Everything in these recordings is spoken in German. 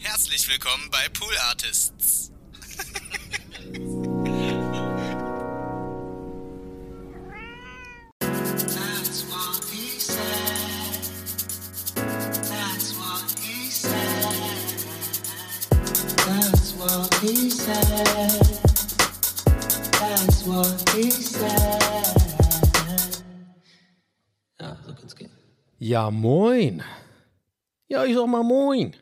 Herzlich willkommen bei Pool Artists. So kann's gehen. Ja, moin. Ja, ich sag mal moin.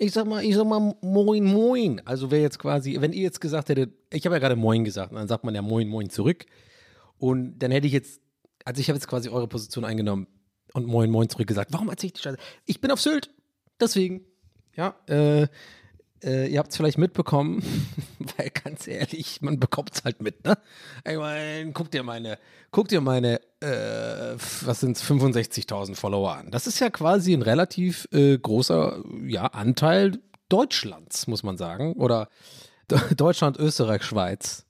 Ich sag mal, ich sag mal moin, moin. Also wer jetzt quasi, wenn ihr jetzt gesagt hättet, ich habe ja gerade moin gesagt, dann sagt man ja moin, moin zurück. Und dann hätte ich jetzt, also ich habe jetzt quasi eure Position eingenommen und moin, moin zurück gesagt. Warum erzähle ich die Scheiße? Ich bin auf Sylt. Deswegen. Ja, äh, äh, ihr habt es vielleicht mitbekommen, weil ganz ehrlich, man bekommt es halt mit, ne? Ich meine, guck dir meine, guck dir meine, äh, was sind 65.000 Follower an. Das ist ja quasi ein relativ äh, großer, ja, Anteil Deutschlands, muss man sagen. Oder Deutschland, Österreich, Schweiz.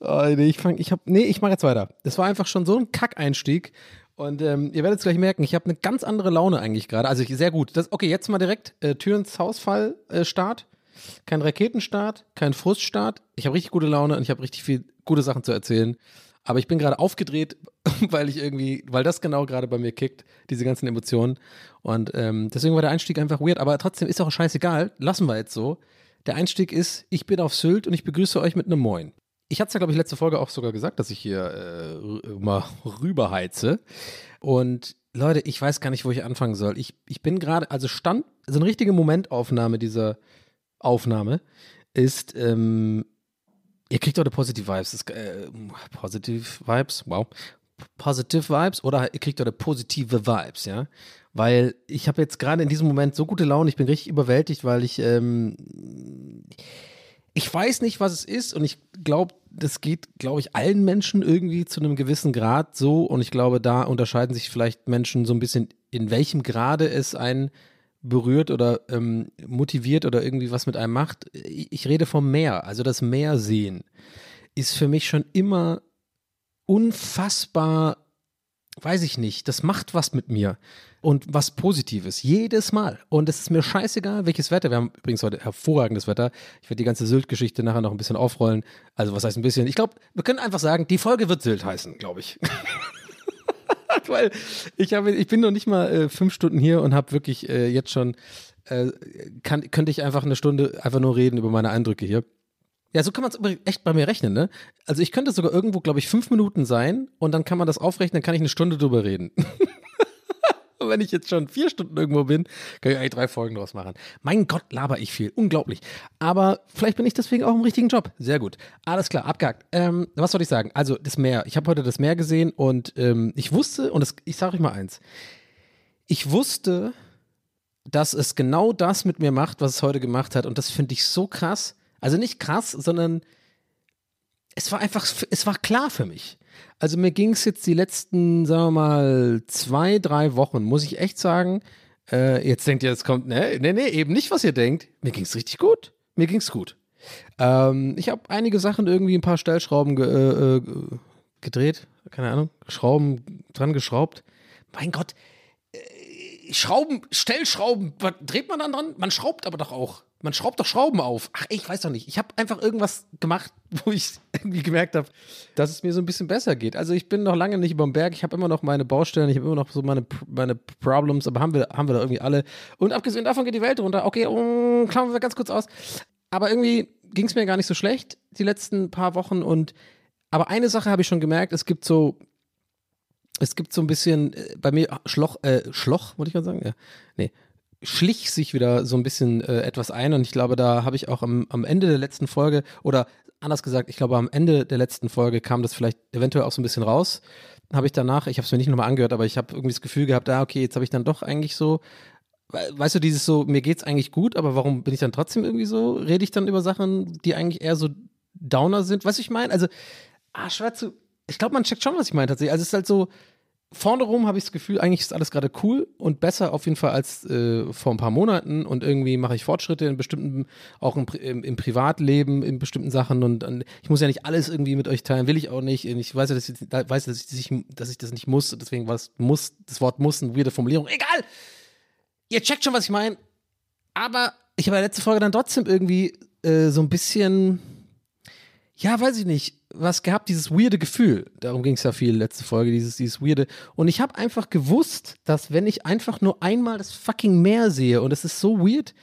oh, nee, ich fang, ich hab, nee, ich mache jetzt weiter. Das war einfach schon so ein Kackeinstieg. Und ähm, ihr werdet es gleich merken, ich habe eine ganz andere Laune eigentlich gerade. Also ich, sehr gut. Das, okay, jetzt mal direkt äh, Tür ins Hausfall äh. Kein Raketenstart, kein Fruststart. Ich habe richtig gute Laune und ich habe richtig viel gute Sachen zu erzählen. Aber ich bin gerade aufgedreht, weil ich irgendwie, weil das genau gerade bei mir kickt, diese ganzen Emotionen. Und ähm, deswegen war der Einstieg einfach weird. Aber trotzdem ist auch scheißegal. Lassen wir jetzt so. Der Einstieg ist, ich bin auf Sylt und ich begrüße euch mit einem Moin. Ich hatte es ja, glaube ich, letzte Folge auch sogar gesagt, dass ich hier äh, mal rüberheize. Und Leute, ich weiß gar nicht, wo ich anfangen soll. Ich, ich bin gerade, also stand, so eine richtige Momentaufnahme dieser Aufnahme ist, ähm, ihr kriegt heute Positive Vibes. Das, äh, positive Vibes, wow. Positive Vibes oder ihr kriegt heute positive Vibes, ja. Weil ich habe jetzt gerade in diesem Moment so gute Laune, ich bin richtig überwältigt, weil ich, ähm, ich weiß nicht, was es ist und ich glaube, das geht, glaube ich, allen Menschen irgendwie zu einem gewissen Grad so und ich glaube, da unterscheiden sich vielleicht Menschen so ein bisschen, in welchem Grade es einen berührt oder ähm, motiviert oder irgendwie was mit einem macht. Ich, rede vom Meer, also das Meer sehen ist für mich schon immer unfassbar, weiß ich nicht, das macht was mit mir und was Positives, jedes Mal. Und es ist mir scheißegal, welches Wetter. Wir haben übrigens heute hervorragendes Wetter. Ich werde die ganze Sylt-Geschichte nachher noch ein bisschen aufrollen. Also was heißt ein bisschen? Ich glaube, wir können einfach sagen, die Folge wird Sylt heißen, glaube ich. Weil ich, habe, ich bin noch nicht mal äh, fünf Stunden hier und habe wirklich äh, jetzt schon, äh, kann, könnte ich einfach eine Stunde einfach nur reden über meine Eindrücke hier. Ja, so kann man es echt bei mir rechnen, ne? Also ich könnte sogar irgendwo, glaube ich, fünf Minuten sein und dann kann man das aufrechnen, dann kann ich eine Stunde drüber reden. Wenn ich jetzt schon vier Stunden irgendwo bin, kann ich eigentlich drei Folgen draus machen. Mein Gott, laber ich viel. Unglaublich. Aber vielleicht bin ich deswegen auch im richtigen Job. Sehr gut. Alles klar, abgehakt. Ähm, was soll ich sagen? Also, das Meer. Ich habe heute das Meer gesehen und ähm, ich wusste, und das, ich sage euch mal eins. Ich wusste, dass es genau das mit mir macht, was es heute gemacht hat. Und das finde ich so krass. Also nicht krass, sondern es war einfach, es war klar für mich. Also mir ging es jetzt die letzten, sagen wir mal, zwei, drei Wochen, muss ich echt sagen. Äh, jetzt denkt ihr, es kommt, ne, ne, ne, eben nicht, was ihr denkt. Mir ging es richtig gut. Mir ging es gut. Ähm, ich habe einige Sachen irgendwie ein paar Stellschrauben ge äh, äh, gedreht, keine Ahnung, Schrauben dran geschraubt. Mein Gott, äh, Schrauben, Stellschrauben, was dreht man dann dran? Man schraubt aber doch auch. Man schraubt doch Schrauben auf. Ach, ich weiß doch nicht. Ich habe einfach irgendwas gemacht, wo ich irgendwie gemerkt habe, dass es mir so ein bisschen besser geht. Also ich bin noch lange nicht über dem Berg. Ich habe immer noch meine Baustellen, ich habe immer noch so meine, meine Problems, aber haben wir, haben wir da irgendwie alle. Und abgesehen davon geht die Welt runter. Okay, um, klammern wir ganz kurz aus. Aber irgendwie ging es mir gar nicht so schlecht die letzten paar Wochen. Und aber eine Sache habe ich schon gemerkt, es gibt so es gibt so ein bisschen äh, bei mir Schloch, äh, Schloch, wollte ich mal sagen? Ja. Nee. Schlich sich wieder so ein bisschen äh, etwas ein und ich glaube, da habe ich auch am, am Ende der letzten Folge oder anders gesagt, ich glaube, am Ende der letzten Folge kam das vielleicht eventuell auch so ein bisschen raus. Habe ich danach, ich habe es mir nicht nochmal angehört, aber ich habe irgendwie das Gefühl gehabt, ah, okay, jetzt habe ich dann doch eigentlich so, weißt du, dieses so, mir geht's eigentlich gut, aber warum bin ich dann trotzdem irgendwie so, rede ich dann über Sachen, die eigentlich eher so Downer sind? Weißt du, ich meine? Also, ah, schwer zu, ich glaube, man checkt schon, was ich meine tatsächlich. Also es ist halt so, vorne rum habe ich das Gefühl, eigentlich ist alles gerade cool und besser auf jeden Fall als äh, vor ein paar Monaten und irgendwie mache ich Fortschritte in bestimmten, auch im, im, im, Privatleben, in bestimmten Sachen und, und, ich muss ja nicht alles irgendwie mit euch teilen, will ich auch nicht. Ich weiß ja, dass ich, weiß, dass ich, dass ich das nicht muss, deswegen war das muss, das Wort muss eine weirde Formulierung. Egal! Ihr checkt schon, was ich meine. Aber ich habe ja letzte Folge dann trotzdem irgendwie äh, so ein bisschen, ja, weiß ich nicht, was gehabt, dieses weirde Gefühl. Darum ging es ja viel letzte Folge, dieses, dieses weirde. Und ich habe einfach gewusst, dass wenn ich einfach nur einmal das fucking Meer sehe und es ist so weird,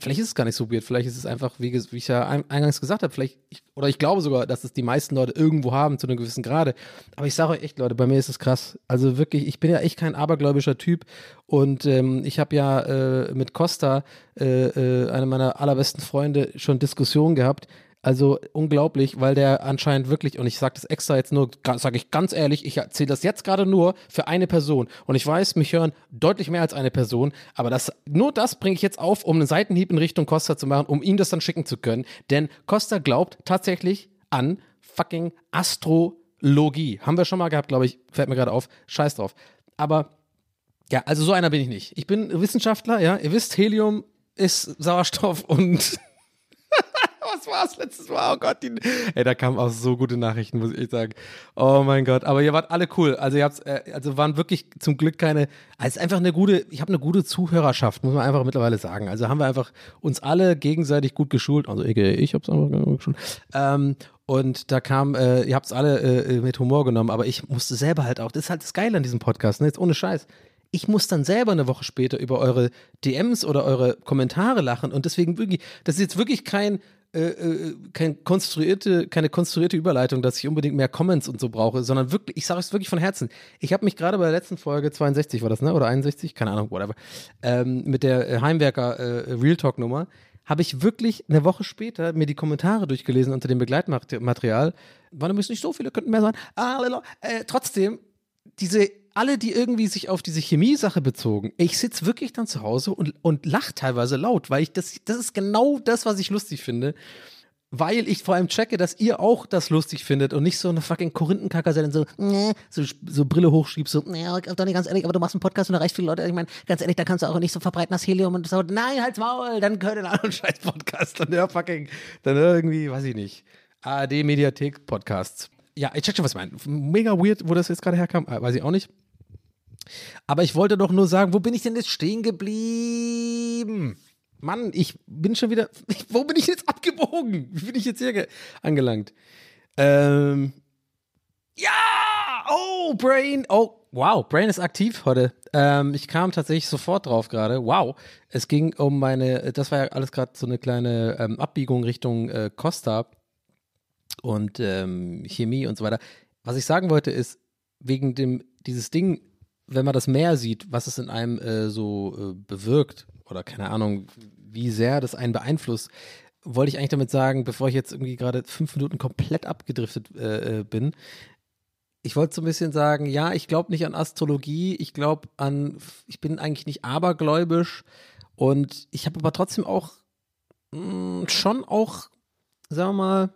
vielleicht ist es gar nicht so weird, vielleicht ist es einfach, wie, wie ich ja eingangs gesagt habe, vielleicht, oder ich glaube sogar, dass es die meisten Leute irgendwo haben zu einem gewissen Grade. Aber ich sage euch echt, Leute, bei mir ist es krass. Also wirklich, ich bin ja echt kein abergläubischer Typ und ähm, ich habe ja äh, mit Costa, äh, äh, einem meiner allerbesten Freunde, schon Diskussionen gehabt also unglaublich, weil der anscheinend wirklich, und ich sage das extra jetzt nur, sage ich ganz ehrlich, ich erzähle das jetzt gerade nur für eine Person. Und ich weiß, mich hören deutlich mehr als eine Person, aber das, nur das bringe ich jetzt auf, um einen Seitenhieb in Richtung Costa zu machen, um ihm das dann schicken zu können. Denn Costa glaubt tatsächlich an fucking Astrologie. Haben wir schon mal gehabt, glaube ich, fällt mir gerade auf. Scheiß drauf. Aber ja, also so einer bin ich nicht. Ich bin Wissenschaftler, ja. Ihr wisst, Helium ist Sauerstoff und was war es letztes Mal? Oh Gott, die, ey, da kamen auch so gute Nachrichten, muss ich sagen. Oh mein Gott, aber ihr wart alle cool. Also ihr habt, äh, also waren wirklich zum Glück keine, es ist einfach eine gute, ich habe eine gute Zuhörerschaft, muss man einfach mittlerweile sagen. Also haben wir einfach uns alle gegenseitig gut geschult. Also ich, ich habe es einfach geschult. Ähm, und da kam, äh, ihr habt es alle äh, mit Humor genommen, aber ich musste selber halt auch, das ist halt das Geile an diesem Podcast, ne? jetzt ohne Scheiß ich muss dann selber eine Woche später über eure DMs oder eure Kommentare lachen und deswegen wirklich, das ist jetzt wirklich kein äh, äh, kein konstruierte, keine konstruierte Überleitung, dass ich unbedingt mehr Comments und so brauche, sondern wirklich, ich sage es wirklich von Herzen. Ich habe mich gerade bei der letzten Folge 62 war das, ne? Oder 61, keine Ahnung, whatever, ähm, mit der äh, Heimwerker äh, Real Talk Nummer, habe ich wirklich eine Woche später mir die Kommentare durchgelesen unter dem Begleitmaterial. Waren übrigens nicht so viele, könnten mehr sein. Ah, äh, trotzdem, diese alle, die irgendwie sich auf diese Chemie-Sache bezogen, ich sitze wirklich dann zu Hause und, und lache teilweise laut, weil ich das, das ist genau das, was ich lustig finde. Weil ich vor allem checke, dass ihr auch das lustig findet und nicht so eine fucking Korinthenkacker seid und so, nee, so, so Brille hochschiebst, so, nee, nicht ganz ehrlich, aber du machst einen Podcast und da reicht viele Leute. Ich meine, ganz ehrlich, da kannst du auch nicht so verbreiten das Helium und so, nein, halt's Maul, dann in einen anderen Scheiß-Podcast. Dann ja, fucking, dann irgendwie, weiß ich nicht. ARD-Mediathek-Podcasts. Ja, ich check schon, was ich meine. Mega weird, wo das jetzt gerade herkam, äh, weiß ich auch nicht. Aber ich wollte doch nur sagen, wo bin ich denn jetzt stehen geblieben? Mann, ich bin schon wieder. Wo bin ich jetzt abgebogen? Wie bin ich jetzt hier angelangt? Ähm. Ja! Oh, Brain! Oh, wow, Brain ist aktiv heute. Ähm, ich kam tatsächlich sofort drauf gerade. Wow. Es ging um meine. Das war ja alles gerade so eine kleine ähm, Abbiegung Richtung äh, Costa und ähm, Chemie und so weiter. Was ich sagen wollte ist, wegen dem, dieses Ding wenn man das Meer sieht, was es in einem äh, so äh, bewirkt, oder keine Ahnung, wie sehr das einen beeinflusst, wollte ich eigentlich damit sagen, bevor ich jetzt irgendwie gerade fünf Minuten komplett abgedriftet äh, äh bin, ich wollte so ein bisschen sagen, ja, ich glaube nicht an Astrologie, ich glaube an, ich bin eigentlich nicht abergläubisch und ich habe aber trotzdem auch mh, hm, schon auch, sagen wir mal,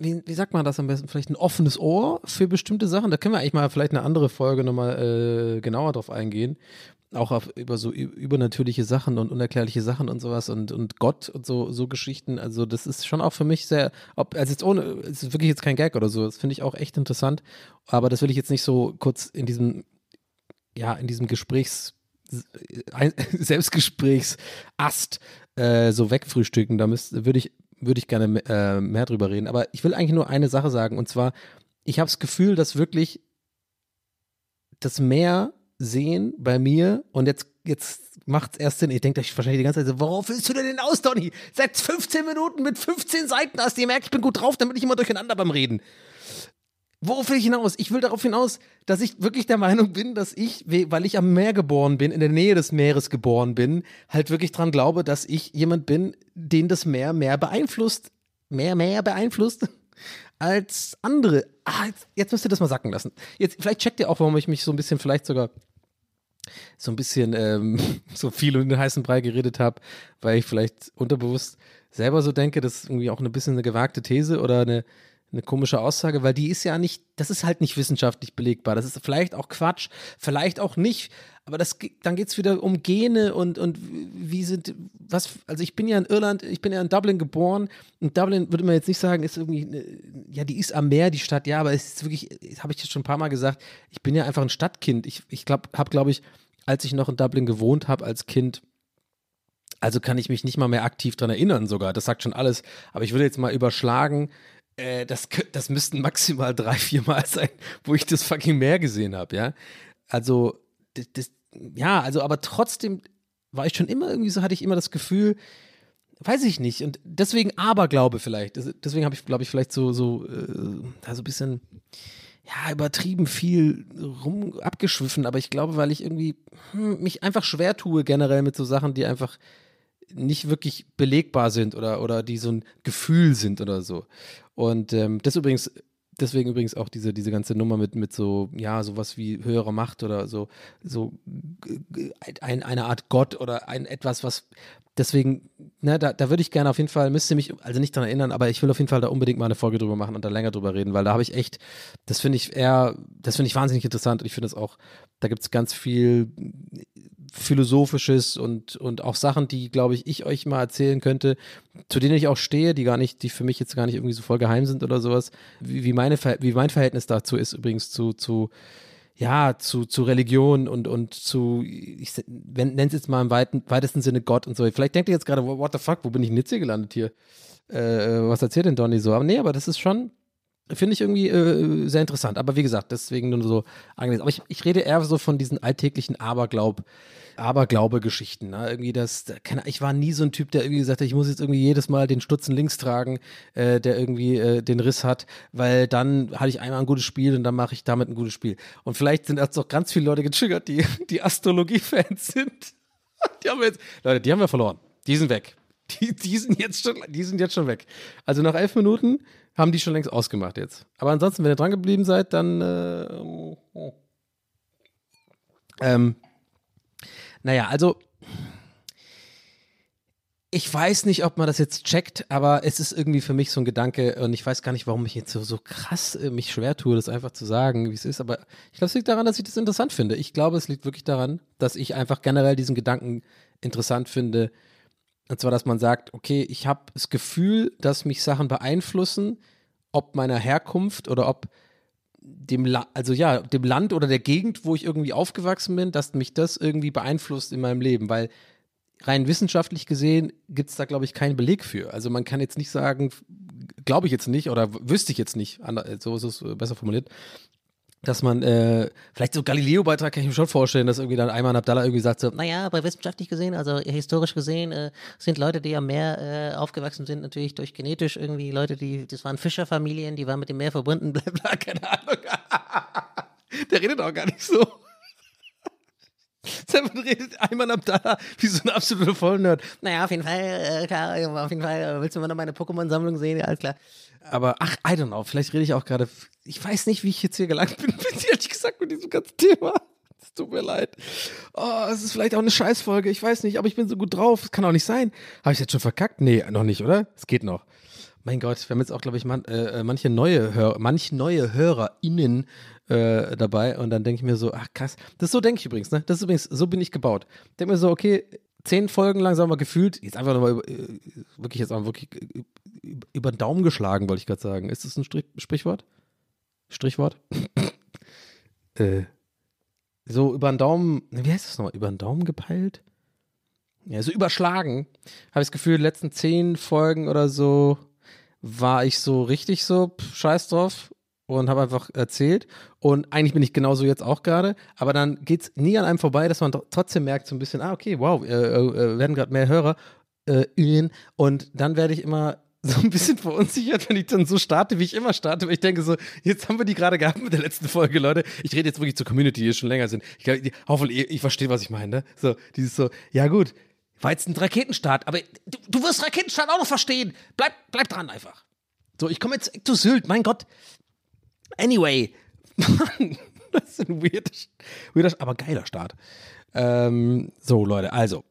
wie, wie sagt man das am besten? Vielleicht ein offenes Ohr für bestimmte Sachen. Da können wir eigentlich mal vielleicht eine andere Folge nochmal äh, genauer drauf eingehen. Auch auf, über so übernatürliche Sachen und unerklärliche Sachen und sowas und, und Gott und so, so Geschichten. Also, das ist schon auch für mich sehr, ob, also jetzt ohne, es ist wirklich jetzt kein Gag oder so. Das finde ich auch echt interessant. Aber das will ich jetzt nicht so kurz in diesem, ja, in diesem Gesprächs, ein Selbstgesprächsast äh, so wegfrühstücken. Da würde ich, würd ich gerne äh, mehr drüber reden. Aber ich will eigentlich nur eine Sache sagen. Und zwar, ich habe das Gefühl, dass wirklich das Meer sehen bei mir und jetzt, jetzt macht es erst Sinn. Ich denke euch wahrscheinlich die ganze Zeit so, worauf willst du denn aus, Donny? Seit 15 Minuten mit 15 Seiten hast du gemerkt, ich bin gut drauf, dann bin ich immer durcheinander beim Reden. Worauf will ich hinaus? Ich will darauf hinaus, dass ich wirklich der Meinung bin, dass ich, weil ich am Meer geboren bin, in der Nähe des Meeres geboren bin, halt wirklich dran glaube, dass ich jemand bin, den das Meer mehr beeinflusst, mehr, mehr beeinflusst als andere. Ah, jetzt, jetzt müsst ihr das mal sacken lassen. Jetzt, vielleicht checkt ihr auch, warum ich mich so ein bisschen vielleicht sogar so ein bisschen ähm, so viel um den heißen Brei geredet habe, weil ich vielleicht unterbewusst selber so denke, das ist irgendwie auch ein bisschen eine gewagte These oder eine, eine komische Aussage, weil die ist ja nicht, das ist halt nicht wissenschaftlich belegbar. Das ist vielleicht auch Quatsch, vielleicht auch nicht, aber das, dann geht es wieder um Gene und, und wie sind, was, also ich bin ja in Irland, ich bin ja in Dublin geboren und Dublin würde man jetzt nicht sagen, ist irgendwie, eine, ja, die ist am Meer, die Stadt, ja, aber es ist wirklich, habe ich jetzt schon ein paar Mal gesagt, ich bin ja einfach ein Stadtkind. Ich, ich glaube, habe, glaube ich, als ich noch in Dublin gewohnt habe als Kind, also kann ich mich nicht mal mehr aktiv daran erinnern sogar. Das sagt schon alles. Aber ich würde jetzt mal überschlagen, äh, das, das müssten maximal drei, vier Mal sein, wo ich das fucking Meer gesehen habe, ja. Also, das, das, ja, also, aber trotzdem war ich schon immer irgendwie so, hatte ich immer das Gefühl, weiß ich nicht. Und deswegen Aberglaube vielleicht. Deswegen habe ich, glaube ich, vielleicht so, so, äh, da so ein bisschen, ja, übertrieben viel rum abgeschwiffen. Aber ich glaube, weil ich irgendwie hm, mich einfach schwer tue, generell mit so Sachen, die einfach nicht wirklich belegbar sind oder, oder die so ein Gefühl sind oder so. Und ähm, das übrigens, deswegen übrigens auch diese, diese ganze Nummer mit, mit so, ja, sowas wie höhere Macht oder so, so ein, eine Art Gott oder ein etwas, was deswegen, ne, da, da würde ich gerne auf jeden Fall, müsste mich also nicht daran erinnern, aber ich will auf jeden Fall da unbedingt mal eine Folge drüber machen und da länger drüber reden, weil da habe ich echt, das finde ich eher, das finde ich wahnsinnig interessant und ich finde es auch, da gibt es ganz viel Philosophisches und, und auch Sachen, die, glaube ich, ich euch mal erzählen könnte, zu denen ich auch stehe, die gar nicht, die für mich jetzt gar nicht irgendwie so voll geheim sind oder sowas, wie, wie, meine, wie mein Verhältnis dazu ist, übrigens zu, zu ja, zu, zu Religion und, und zu, ich nenne es jetzt mal im weiten, weitesten Sinne Gott und so. Vielleicht denkt ihr jetzt gerade, what the fuck, wo bin ich in Nizza gelandet hier? Äh, was erzählt denn Donny so? Aber nee, aber das ist schon, finde ich irgendwie äh, sehr interessant. Aber wie gesagt, deswegen nur so angelesen. Aber ich, ich rede eher so von diesen alltäglichen Aberglaub, Aberglaube-Geschichten. Ne? Irgendwie das, ich war nie so ein Typ, der irgendwie gesagt hat, ich muss jetzt irgendwie jedes Mal den Stutzen links tragen, äh, der irgendwie äh, den Riss hat, weil dann hatte ich einmal ein gutes Spiel und dann mache ich damit ein gutes Spiel. Und vielleicht sind jetzt auch ganz viele Leute getriggert, die, die Astrologie-Fans sind. Die haben wir jetzt, Leute, die haben wir verloren. Die sind weg. Die, die, sind jetzt schon, die sind jetzt schon weg. Also nach elf Minuten haben die schon längst ausgemacht jetzt. Aber ansonsten, wenn ihr dran geblieben seid, dann äh, oh. ähm, naja, also ich weiß nicht, ob man das jetzt checkt, aber es ist irgendwie für mich so ein Gedanke und ich weiß gar nicht, warum ich jetzt so, so krass äh, mich schwer tue, das einfach zu sagen, wie es ist. Aber ich glaube, es liegt daran, dass ich das interessant finde. Ich glaube, es liegt wirklich daran, dass ich einfach generell diesen Gedanken interessant finde. Und zwar, dass man sagt, okay, ich habe das Gefühl, dass mich Sachen beeinflussen, ob meiner Herkunft oder ob dem, La also ja, dem Land oder der Gegend, wo ich irgendwie aufgewachsen bin, dass mich das irgendwie beeinflusst in meinem Leben, weil rein wissenschaftlich gesehen gibt es da, glaube ich, keinen Beleg für. Also man kann jetzt nicht sagen, glaube ich jetzt nicht oder wüsste ich jetzt nicht, so ist es besser formuliert, dass man, äh, vielleicht so Galileo-Beitrag kann ich mir schon vorstellen, dass irgendwie dann Ayman Abdallah irgendwie sagt so, naja, aber wissenschaftlich gesehen, also historisch gesehen, äh, sind Leute, die am Meer äh, aufgewachsen sind, natürlich durch genetisch irgendwie Leute, die, das waren Fischerfamilien, die waren mit dem Meer verbunden, bla bla, keine Ahnung. Der redet auch gar nicht so. Seven redet Ayman Abdallah wie so ein absoluter Vollnerd. Naja, auf jeden Fall, äh, klar, auf jeden Fall, äh, willst du mal noch meine Pokémon-Sammlung sehen? Ja, alles klar. Aber ach, I don't know, vielleicht rede ich auch gerade. Ich weiß nicht, wie ich jetzt hier gelangt bin, ehrlich gesagt, mit diesem ganzen Thema. Es tut mir leid. Oh, es ist vielleicht auch eine Scheißfolge, ich weiß nicht, aber ich bin so gut drauf. Es kann auch nicht sein. Habe ich jetzt schon verkackt? Nee, noch nicht, oder? Es geht noch. Mein Gott, wir haben jetzt auch, glaube ich, man, äh, manche neue Hörer, manche neue HörerInnen äh, dabei und dann denke ich mir so, ach krass, das so denke ich übrigens, ne? Das ist übrigens, so bin ich gebaut. Denke mir so, okay, zehn Folgen lang, sagen wir gefühlt, jetzt einfach nochmal äh, wirklich jetzt auch wirklich äh, über den Daumen geschlagen, wollte ich gerade sagen. Ist das ein Strich Sprichwort? Strichwort? äh, so über den Daumen, wie heißt das nochmal, über den Daumen gepeilt? Ja, so überschlagen. Habe ich das Gefühl, die letzten zehn Folgen oder so war ich so richtig so pff, scheiß drauf und habe einfach erzählt. Und eigentlich bin ich genauso jetzt auch gerade. Aber dann geht es nie an einem vorbei, dass man trotzdem merkt so ein bisschen, ah, okay, wow, äh, äh, werden gerade mehr Hörer. Äh, und dann werde ich immer so ein bisschen verunsichert, wenn ich dann so starte, wie ich immer starte, weil ich denke so, jetzt haben wir die gerade gehabt mit der letzten Folge, Leute. Ich rede jetzt wirklich zur Community, die hier schon länger sind. Ich, glaub, die, hoffentlich, ich, ich verstehe, was ich meine. Ne? So, dieses so, ja gut, war jetzt ein Raketenstart, aber du, du wirst Raketenstart auch noch verstehen. Bleib, bleib dran einfach. So, ich komme jetzt zu Sylt, mein Gott. Anyway, Mann, das ist ein weirder, weirder aber geiler Start. Ähm, so, Leute, also,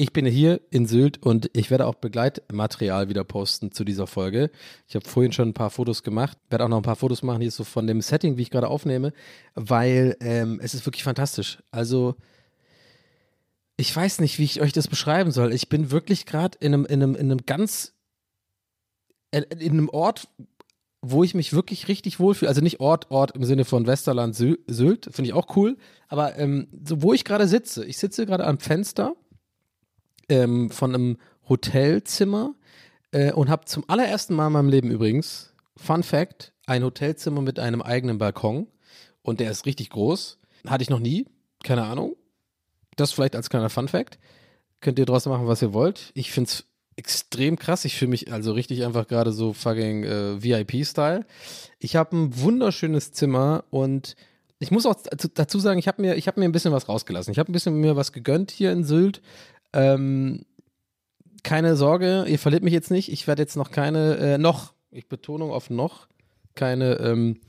ich bin hier in Sylt und ich werde auch Begleitmaterial wieder posten zu dieser Folge. Ich habe vorhin schon ein paar Fotos gemacht, werde auch noch ein paar Fotos machen hier so von dem Setting, wie ich gerade aufnehme, weil ähm, es ist wirklich fantastisch. Also ich weiß nicht, wie ich euch das beschreiben soll. Ich bin wirklich gerade in einem, in, einem, in einem ganz, in einem Ort, wo ich mich wirklich richtig wohlfühle. Also nicht Ort, Ort im Sinne von Westerland, Sylt, finde ich auch cool. Aber ähm, so, wo ich gerade sitze, ich sitze gerade am Fenster ähm, von einem Hotelzimmer äh, und habe zum allerersten Mal in meinem Leben übrigens, Fun Fact, ein Hotelzimmer mit einem eigenen Balkon und der ist richtig groß. Hatte ich noch nie, keine Ahnung. Das vielleicht als kleiner Fun Fact. Könnt ihr draus machen, was ihr wollt. Ich finde es extrem krass. Ich fühle mich also richtig einfach gerade so fucking äh, VIP-Style. Ich habe ein wunderschönes Zimmer und ich muss auch dazu sagen, ich habe mir, hab mir ein bisschen was rausgelassen. Ich habe ein bisschen mir was gegönnt hier in Sylt. Ähm, keine Sorge, ihr verliert mich jetzt nicht. Ich werde jetzt noch keine, äh, noch, ich Betonung auf noch, keine ähm,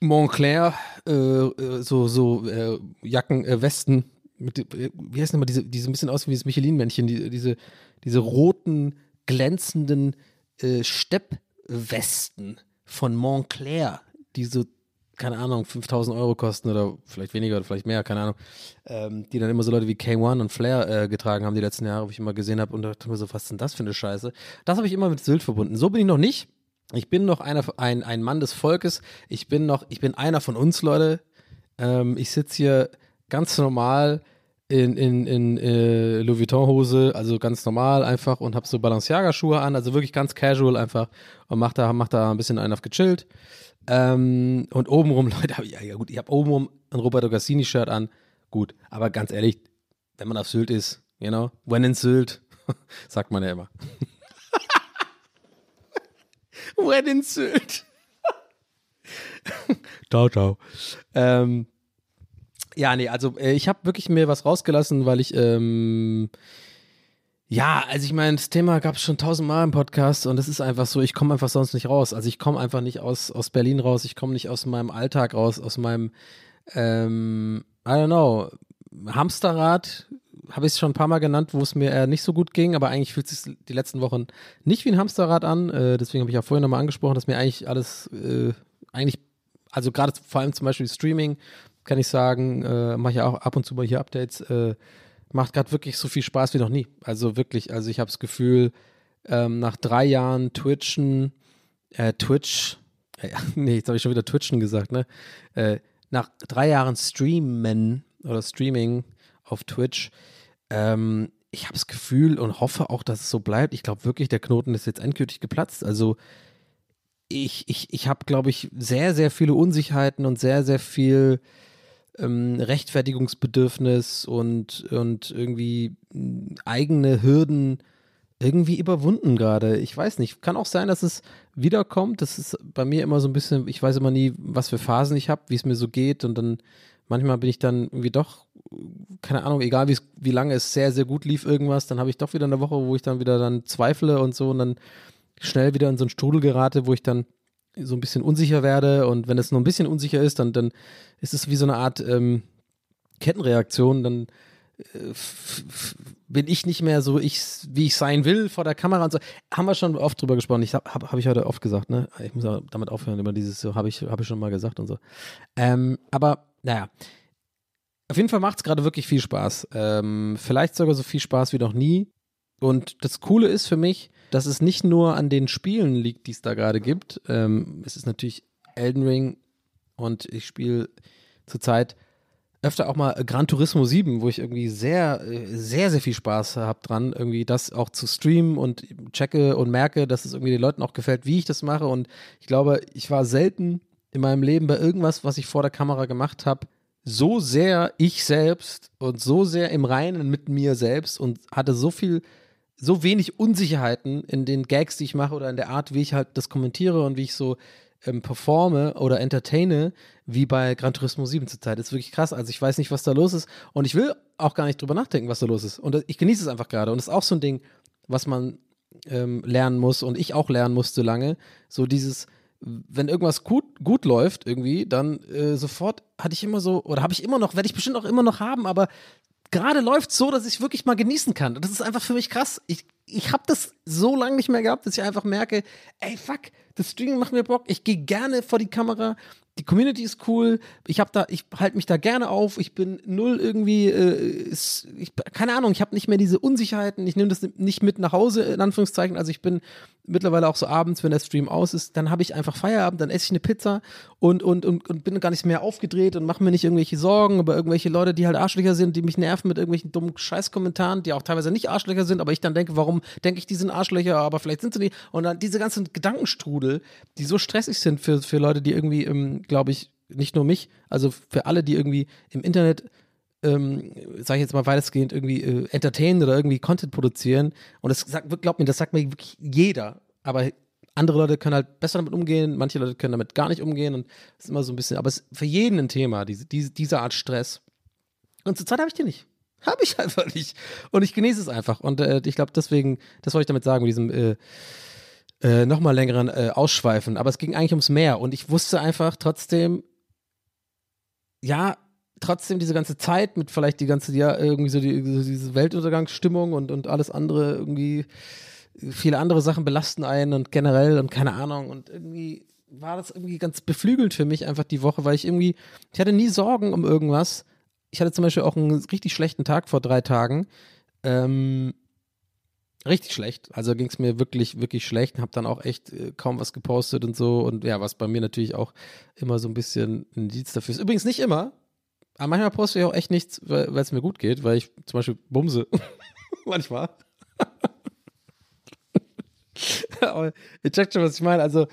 Montclair, äh, äh, so, so äh, Jacken, äh, Westen, mit, äh, wie heißt denn immer diese, die so ein bisschen aus wie das Michelin-Männchen, die, diese, diese roten, glänzenden äh, Steppwesten von Montclair, die so keine Ahnung, 5000 Euro kosten oder vielleicht weniger oder vielleicht mehr, keine Ahnung, ähm, die dann immer so Leute wie K1 und Flair äh, getragen haben die letzten Jahre, wo ich immer gesehen habe und dachte mir so, was ist denn das für eine Scheiße? Das habe ich immer mit Sylt verbunden. So bin ich noch nicht. Ich bin noch einer, ein, ein Mann des Volkes. Ich bin noch, ich bin einer von uns, Leute. Ähm, ich sitze hier ganz normal in, in, in äh, Louis Vuitton-Hose, also ganz normal einfach und habe so Balenciaga-Schuhe an, also wirklich ganz casual einfach und mach da, mach da ein bisschen einen auf gechillt. Ähm, und obenrum, Leute, hab ich, ja gut, ich habe obenrum ein Roberto Cassini-Shirt an. Gut, aber ganz ehrlich, wenn man auf Sylt ist, you know, when in Sylt, sagt man ja immer. when in Sylt. ciao, ciao. Ähm, ja, nee, also äh, ich habe wirklich mir was rausgelassen, weil ich ähm, ja, also ich meine, das Thema gab es schon tausendmal im Podcast und es ist einfach so, ich komme einfach sonst nicht raus. Also ich komme einfach nicht aus, aus Berlin raus, ich komme nicht aus meinem Alltag raus, aus meinem, ähm, I don't know, Hamsterrad, habe ich es schon ein paar Mal genannt, wo es mir eher nicht so gut ging, aber eigentlich fühlt es sich die letzten Wochen nicht wie ein Hamsterrad an. Äh, deswegen habe ich ja vorhin nochmal angesprochen, dass mir eigentlich alles, äh, eigentlich, also gerade vor allem zum Beispiel Streaming, kann ich sagen, äh, mache ich auch ab und zu mal hier Updates, äh, macht gerade wirklich so viel Spaß wie noch nie. Also wirklich, also ich habe das Gefühl, ähm, nach drei Jahren Twitchen, äh, Twitch, äh, nee, jetzt habe ich schon wieder Twitchen gesagt, ne? Äh, nach drei Jahren Streamen oder Streaming auf Twitch, ähm, ich habe das Gefühl und hoffe auch, dass es so bleibt. Ich glaube wirklich, der Knoten ist jetzt endgültig geplatzt. Also ich, ich, ich habe, glaube ich, sehr, sehr viele Unsicherheiten und sehr, sehr viel ähm, Rechtfertigungsbedürfnis und, und irgendwie hm, eigene Hürden irgendwie überwunden gerade. Ich weiß nicht. Kann auch sein, dass es wiederkommt. Das ist bei mir immer so ein bisschen, ich weiß immer nie, was für Phasen ich habe, wie es mir so geht. Und dann manchmal bin ich dann irgendwie doch, keine Ahnung, egal wie lange es sehr, sehr gut lief, irgendwas, dann habe ich doch wieder eine Woche, wo ich dann wieder dann zweifle und so und dann schnell wieder in so einen Strudel gerate, wo ich dann so ein bisschen unsicher werde und wenn es nur ein bisschen unsicher ist, dann, dann ist es wie so eine Art ähm, Kettenreaktion, dann äh, bin ich nicht mehr so, ich, wie ich sein will vor der Kamera und so. Haben wir schon oft drüber gesprochen. Ich habe hab ich heute oft gesagt, ne? Ich muss damit aufhören, immer dieses so, habe ich, hab ich schon mal gesagt und so. Ähm, aber naja. Auf jeden Fall macht es gerade wirklich viel Spaß. Ähm, vielleicht sogar so viel Spaß wie noch nie. Und das Coole ist für mich, dass es nicht nur an den Spielen liegt, die es da gerade gibt. Ähm, es ist natürlich Elden Ring und ich spiele zurzeit öfter auch mal Gran Turismo 7, wo ich irgendwie sehr, äh, sehr, sehr viel Spaß habe dran, irgendwie das auch zu streamen und checke und merke, dass es irgendwie den Leuten auch gefällt, wie ich das mache. Und ich glaube, ich war selten in meinem Leben bei irgendwas, was ich vor der Kamera gemacht habe, so sehr ich selbst und so sehr im Reinen mit mir selbst und hatte so viel, so wenig Unsicherheiten in den Gags, die ich mache oder in der Art, wie ich halt das kommentiere und wie ich so ähm, performe oder entertaine, wie bei Gran Turismo 7 zurzeit. Das ist wirklich krass. Also ich weiß nicht, was da los ist und ich will auch gar nicht drüber nachdenken, was da los ist. Und ich genieße es einfach gerade. Und das ist auch so ein Ding, was man ähm, lernen muss und ich auch lernen musste lange. So dieses, wenn irgendwas gut, gut läuft irgendwie, dann äh, sofort hatte ich immer so, oder habe ich immer noch, werde ich bestimmt auch immer noch haben, aber gerade läuft so, dass ich wirklich mal genießen kann. Und das ist einfach für mich krass. Ich, ich habe das so lange nicht mehr gehabt, dass ich einfach merke, ey, fuck, das Streaming macht mir Bock. Ich gehe gerne vor die Kamera die Community ist cool. Ich habe da, ich halte mich da gerne auf. Ich bin null irgendwie, äh, ist, ich, keine Ahnung. Ich habe nicht mehr diese Unsicherheiten. Ich nehme das nicht mit nach Hause in Anführungszeichen. Also ich bin mittlerweile auch so abends, wenn der Stream aus ist, dann habe ich einfach Feierabend, dann esse ich eine Pizza und und und, und bin gar nicht mehr aufgedreht und mache mir nicht irgendwelche Sorgen über irgendwelche Leute, die halt Arschlöcher sind, die mich nerven mit irgendwelchen dummen Scheißkommentaren, die auch teilweise nicht Arschlöcher sind, aber ich dann denke, warum denke ich, die sind Arschlöcher, aber vielleicht sind sie nicht. Und dann diese ganzen Gedankenstrudel, die so stressig sind für für Leute, die irgendwie ähm, glaube ich, nicht nur mich, also für alle, die irgendwie im Internet, ähm, sage ich jetzt mal weitestgehend, irgendwie äh, entertainen oder irgendwie Content produzieren. Und das sagt, glaubt mir, das sagt mir wirklich jeder. Aber andere Leute können halt besser damit umgehen, manche Leute können damit gar nicht umgehen und es ist immer so ein bisschen, aber es ist für jeden ein Thema, diese, diese, diese Art Stress. Und zurzeit habe ich den nicht. Habe ich einfach nicht. Und ich genieße es einfach. Und äh, ich glaube, deswegen, das wollte ich damit sagen, mit diesem äh, äh, nochmal längeren äh, Ausschweifen. Aber es ging eigentlich ums Meer. Und ich wusste einfach trotzdem, ja, trotzdem diese ganze Zeit mit vielleicht die ganze, ja, irgendwie so, die, so diese Weltuntergangsstimmung und, und alles andere irgendwie, viele andere Sachen belasten einen und generell und keine Ahnung. Und irgendwie war das irgendwie ganz beflügelnd für mich einfach die Woche, weil ich irgendwie, ich hatte nie Sorgen um irgendwas. Ich hatte zum Beispiel auch einen richtig schlechten Tag vor drei Tagen. Ähm, richtig schlecht. Also ging es mir wirklich, wirklich schlecht. Hab dann auch echt äh, kaum was gepostet und so. Und ja, was bei mir natürlich auch immer so ein bisschen ein Dienst dafür ist. Übrigens nicht immer. Aber manchmal poste ich auch echt nichts, weil es mir gut geht, weil ich zum Beispiel bumse. manchmal. Ihr checkt schon, was ich meine. Also,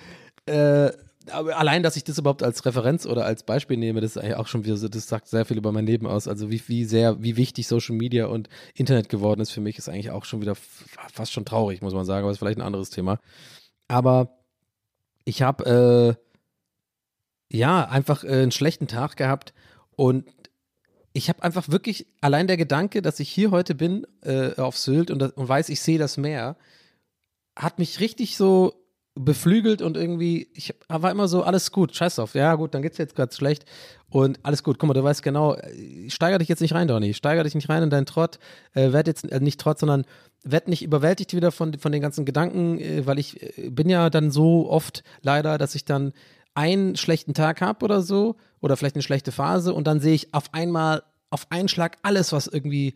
äh, allein, dass ich das überhaupt als Referenz oder als Beispiel nehme, das ist eigentlich auch schon das sagt sehr viel über mein Leben aus. Also wie, wie sehr, wie wichtig Social Media und Internet geworden ist für mich, ist eigentlich auch schon wieder fast schon traurig, muss man sagen, aber ist vielleicht ein anderes Thema. Aber ich habe äh, ja einfach äh, einen schlechten Tag gehabt und ich habe einfach wirklich allein der Gedanke, dass ich hier heute bin äh, auf Sylt und, und weiß, ich sehe das Meer, hat mich richtig so beflügelt und irgendwie, ich war immer so, alles gut, scheiß drauf, ja gut, dann geht's jetzt gerade schlecht und alles gut, guck mal, du weißt genau, steiger dich jetzt nicht rein, Donny, steiger dich nicht rein in deinen Trott, äh, werd jetzt, äh, nicht Trott, sondern werd nicht überwältigt wieder von, von den ganzen Gedanken, äh, weil ich äh, bin ja dann so oft leider, dass ich dann einen schlechten Tag habe oder so oder vielleicht eine schlechte Phase und dann sehe ich auf einmal, auf einen Schlag alles, was irgendwie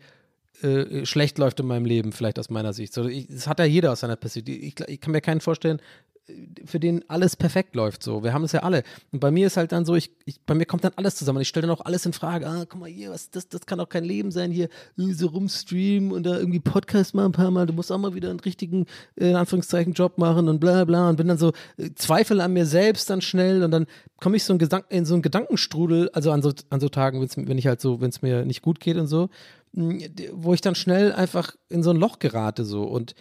äh, schlecht läuft in meinem Leben, vielleicht aus meiner Sicht. So, ich, das hat ja jeder aus seiner Perspektive. Ich, ich, kann mir keinen vorstellen, für den alles perfekt läuft. So, wir haben es ja alle. Und bei mir ist halt dann so, ich, ich bei mir kommt dann alles zusammen. Ich stelle dann auch alles in Frage. Ah, guck mal hier, was, das, das kann doch kein Leben sein hier, so rumstreamen und da irgendwie Podcast machen ein paar Mal. Du musst auch mal wieder einen richtigen, äh, in Anführungszeichen, Job machen und bla bla. Und bin dann so, äh, Zweifel an mir selbst dann schnell und dann komme ich so in, Gedank in so einen Gedankenstrudel, also an so, an so Tagen, wenn ich halt so, wenn es mir nicht gut geht und so, wo ich dann schnell einfach in so ein Loch gerate so und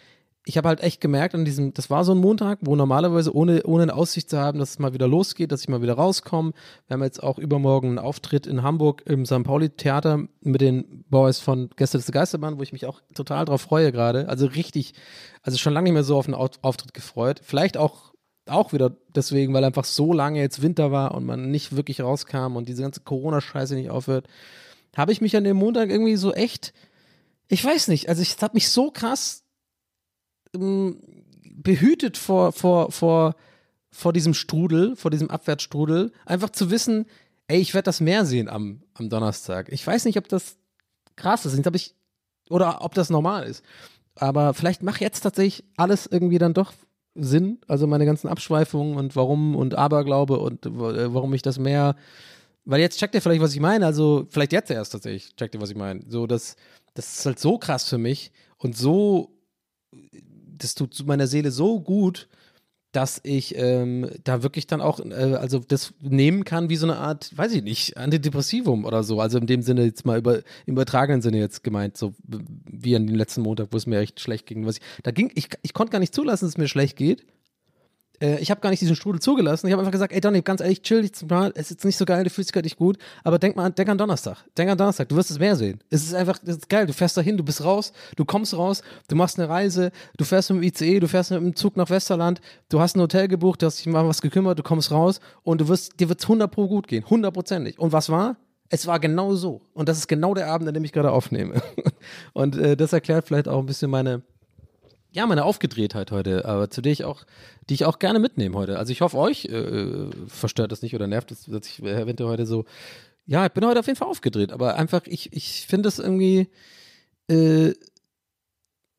ich habe halt echt gemerkt an diesem, das war so ein Montag, wo normalerweise ohne, ohne eine Aussicht zu haben, dass es mal wieder losgeht, dass ich mal wieder rauskomme. Wir haben jetzt auch übermorgen einen Auftritt in Hamburg im St. Pauli Theater mit den Boys von Gäste des Geisterbahn, wo ich mich auch total drauf freue gerade. Also richtig, also schon lange nicht mehr so auf einen Auftritt gefreut. Vielleicht auch, auch wieder deswegen, weil einfach so lange jetzt Winter war und man nicht wirklich rauskam und diese ganze Corona-Scheiße nicht aufhört habe ich mich an dem Montag irgendwie so echt, ich weiß nicht, also ich habe mich so krass ähm, behütet vor, vor, vor, vor diesem Strudel, vor diesem Abwärtsstrudel, einfach zu wissen, ey, ich werde das Meer sehen am, am Donnerstag. Ich weiß nicht, ob das krass ist, ob ich, oder ob das normal ist. Aber vielleicht macht jetzt tatsächlich alles irgendwie dann doch Sinn, also meine ganzen Abschweifungen und warum und Aberglaube und äh, warum ich das Meer weil jetzt checkt ihr vielleicht, was ich meine. Also, vielleicht jetzt erst tatsächlich checkt ihr, was ich meine. So, das, das ist halt so krass für mich und so, das tut meiner Seele so gut, dass ich ähm, da wirklich dann auch, äh, also das nehmen kann wie so eine Art, weiß ich nicht, Antidepressivum oder so. Also in dem Sinne jetzt mal über, im übertragenen Sinne jetzt gemeint, so wie an dem letzten Montag, wo es mir echt schlecht ging. Was ich, da ging, ich, ich konnte gar nicht zulassen, dass es mir schlecht geht äh, ich habe gar nicht diesen Strudel zugelassen. Ich habe einfach gesagt, ey Donny, ganz ehrlich, chill dich mal. Es ist nicht so geil, du fühlst dich gerade nicht gut, aber denk mal, denk an Donnerstag. Denk an Donnerstag, du wirst es mehr sehen. Es ist einfach, es ist geil. Du fährst dahin, du bist raus, du kommst raus, du machst eine Reise, du fährst mit dem ICE, du fährst mit dem Zug nach Westerland, du hast ein Hotel gebucht, du hast dich mal was gekümmert, du kommst raus und du wirst, dir wird es 100 pro gut gehen, hundertprozentig. Und was war? Es war genau so. Und das ist genau der Abend, an dem ich gerade aufnehme. Und äh, das erklärt vielleicht auch ein bisschen meine, ja, meine Aufgedrehtheit heute, aber zu der ich auch, die ich auch gerne mitnehme heute. Also ich hoffe, euch äh, verstört das nicht oder nervt es, dass ich eventuell heute so, ja, ich bin heute auf jeden Fall aufgedreht, aber einfach, ich, ich finde das irgendwie, äh,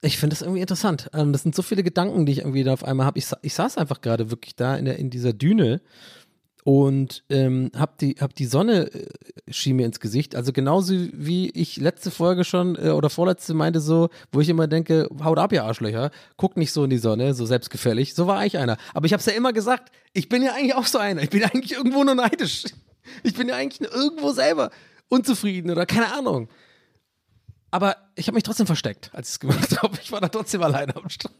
ich finde das irgendwie interessant. Ähm, das sind so viele Gedanken, die ich irgendwie da auf einmal habe. Ich, ich saß einfach gerade wirklich da in, der, in dieser Düne und ähm, hab die hab die Sonne äh, schien mir ins Gesicht. Also genauso wie ich letzte Folge schon äh, oder vorletzte meinte so wo ich immer denke haut ab ihr Arschlöcher guckt nicht so in die Sonne so selbstgefällig. So war ich einer. Aber ich habe es ja immer gesagt ich bin ja eigentlich auch so einer. Ich bin eigentlich irgendwo nur neidisch. Ich bin ja eigentlich nur irgendwo selber unzufrieden oder keine Ahnung. Aber ich habe mich trotzdem versteckt als ich es gemacht habe ich war da trotzdem alleine am Strand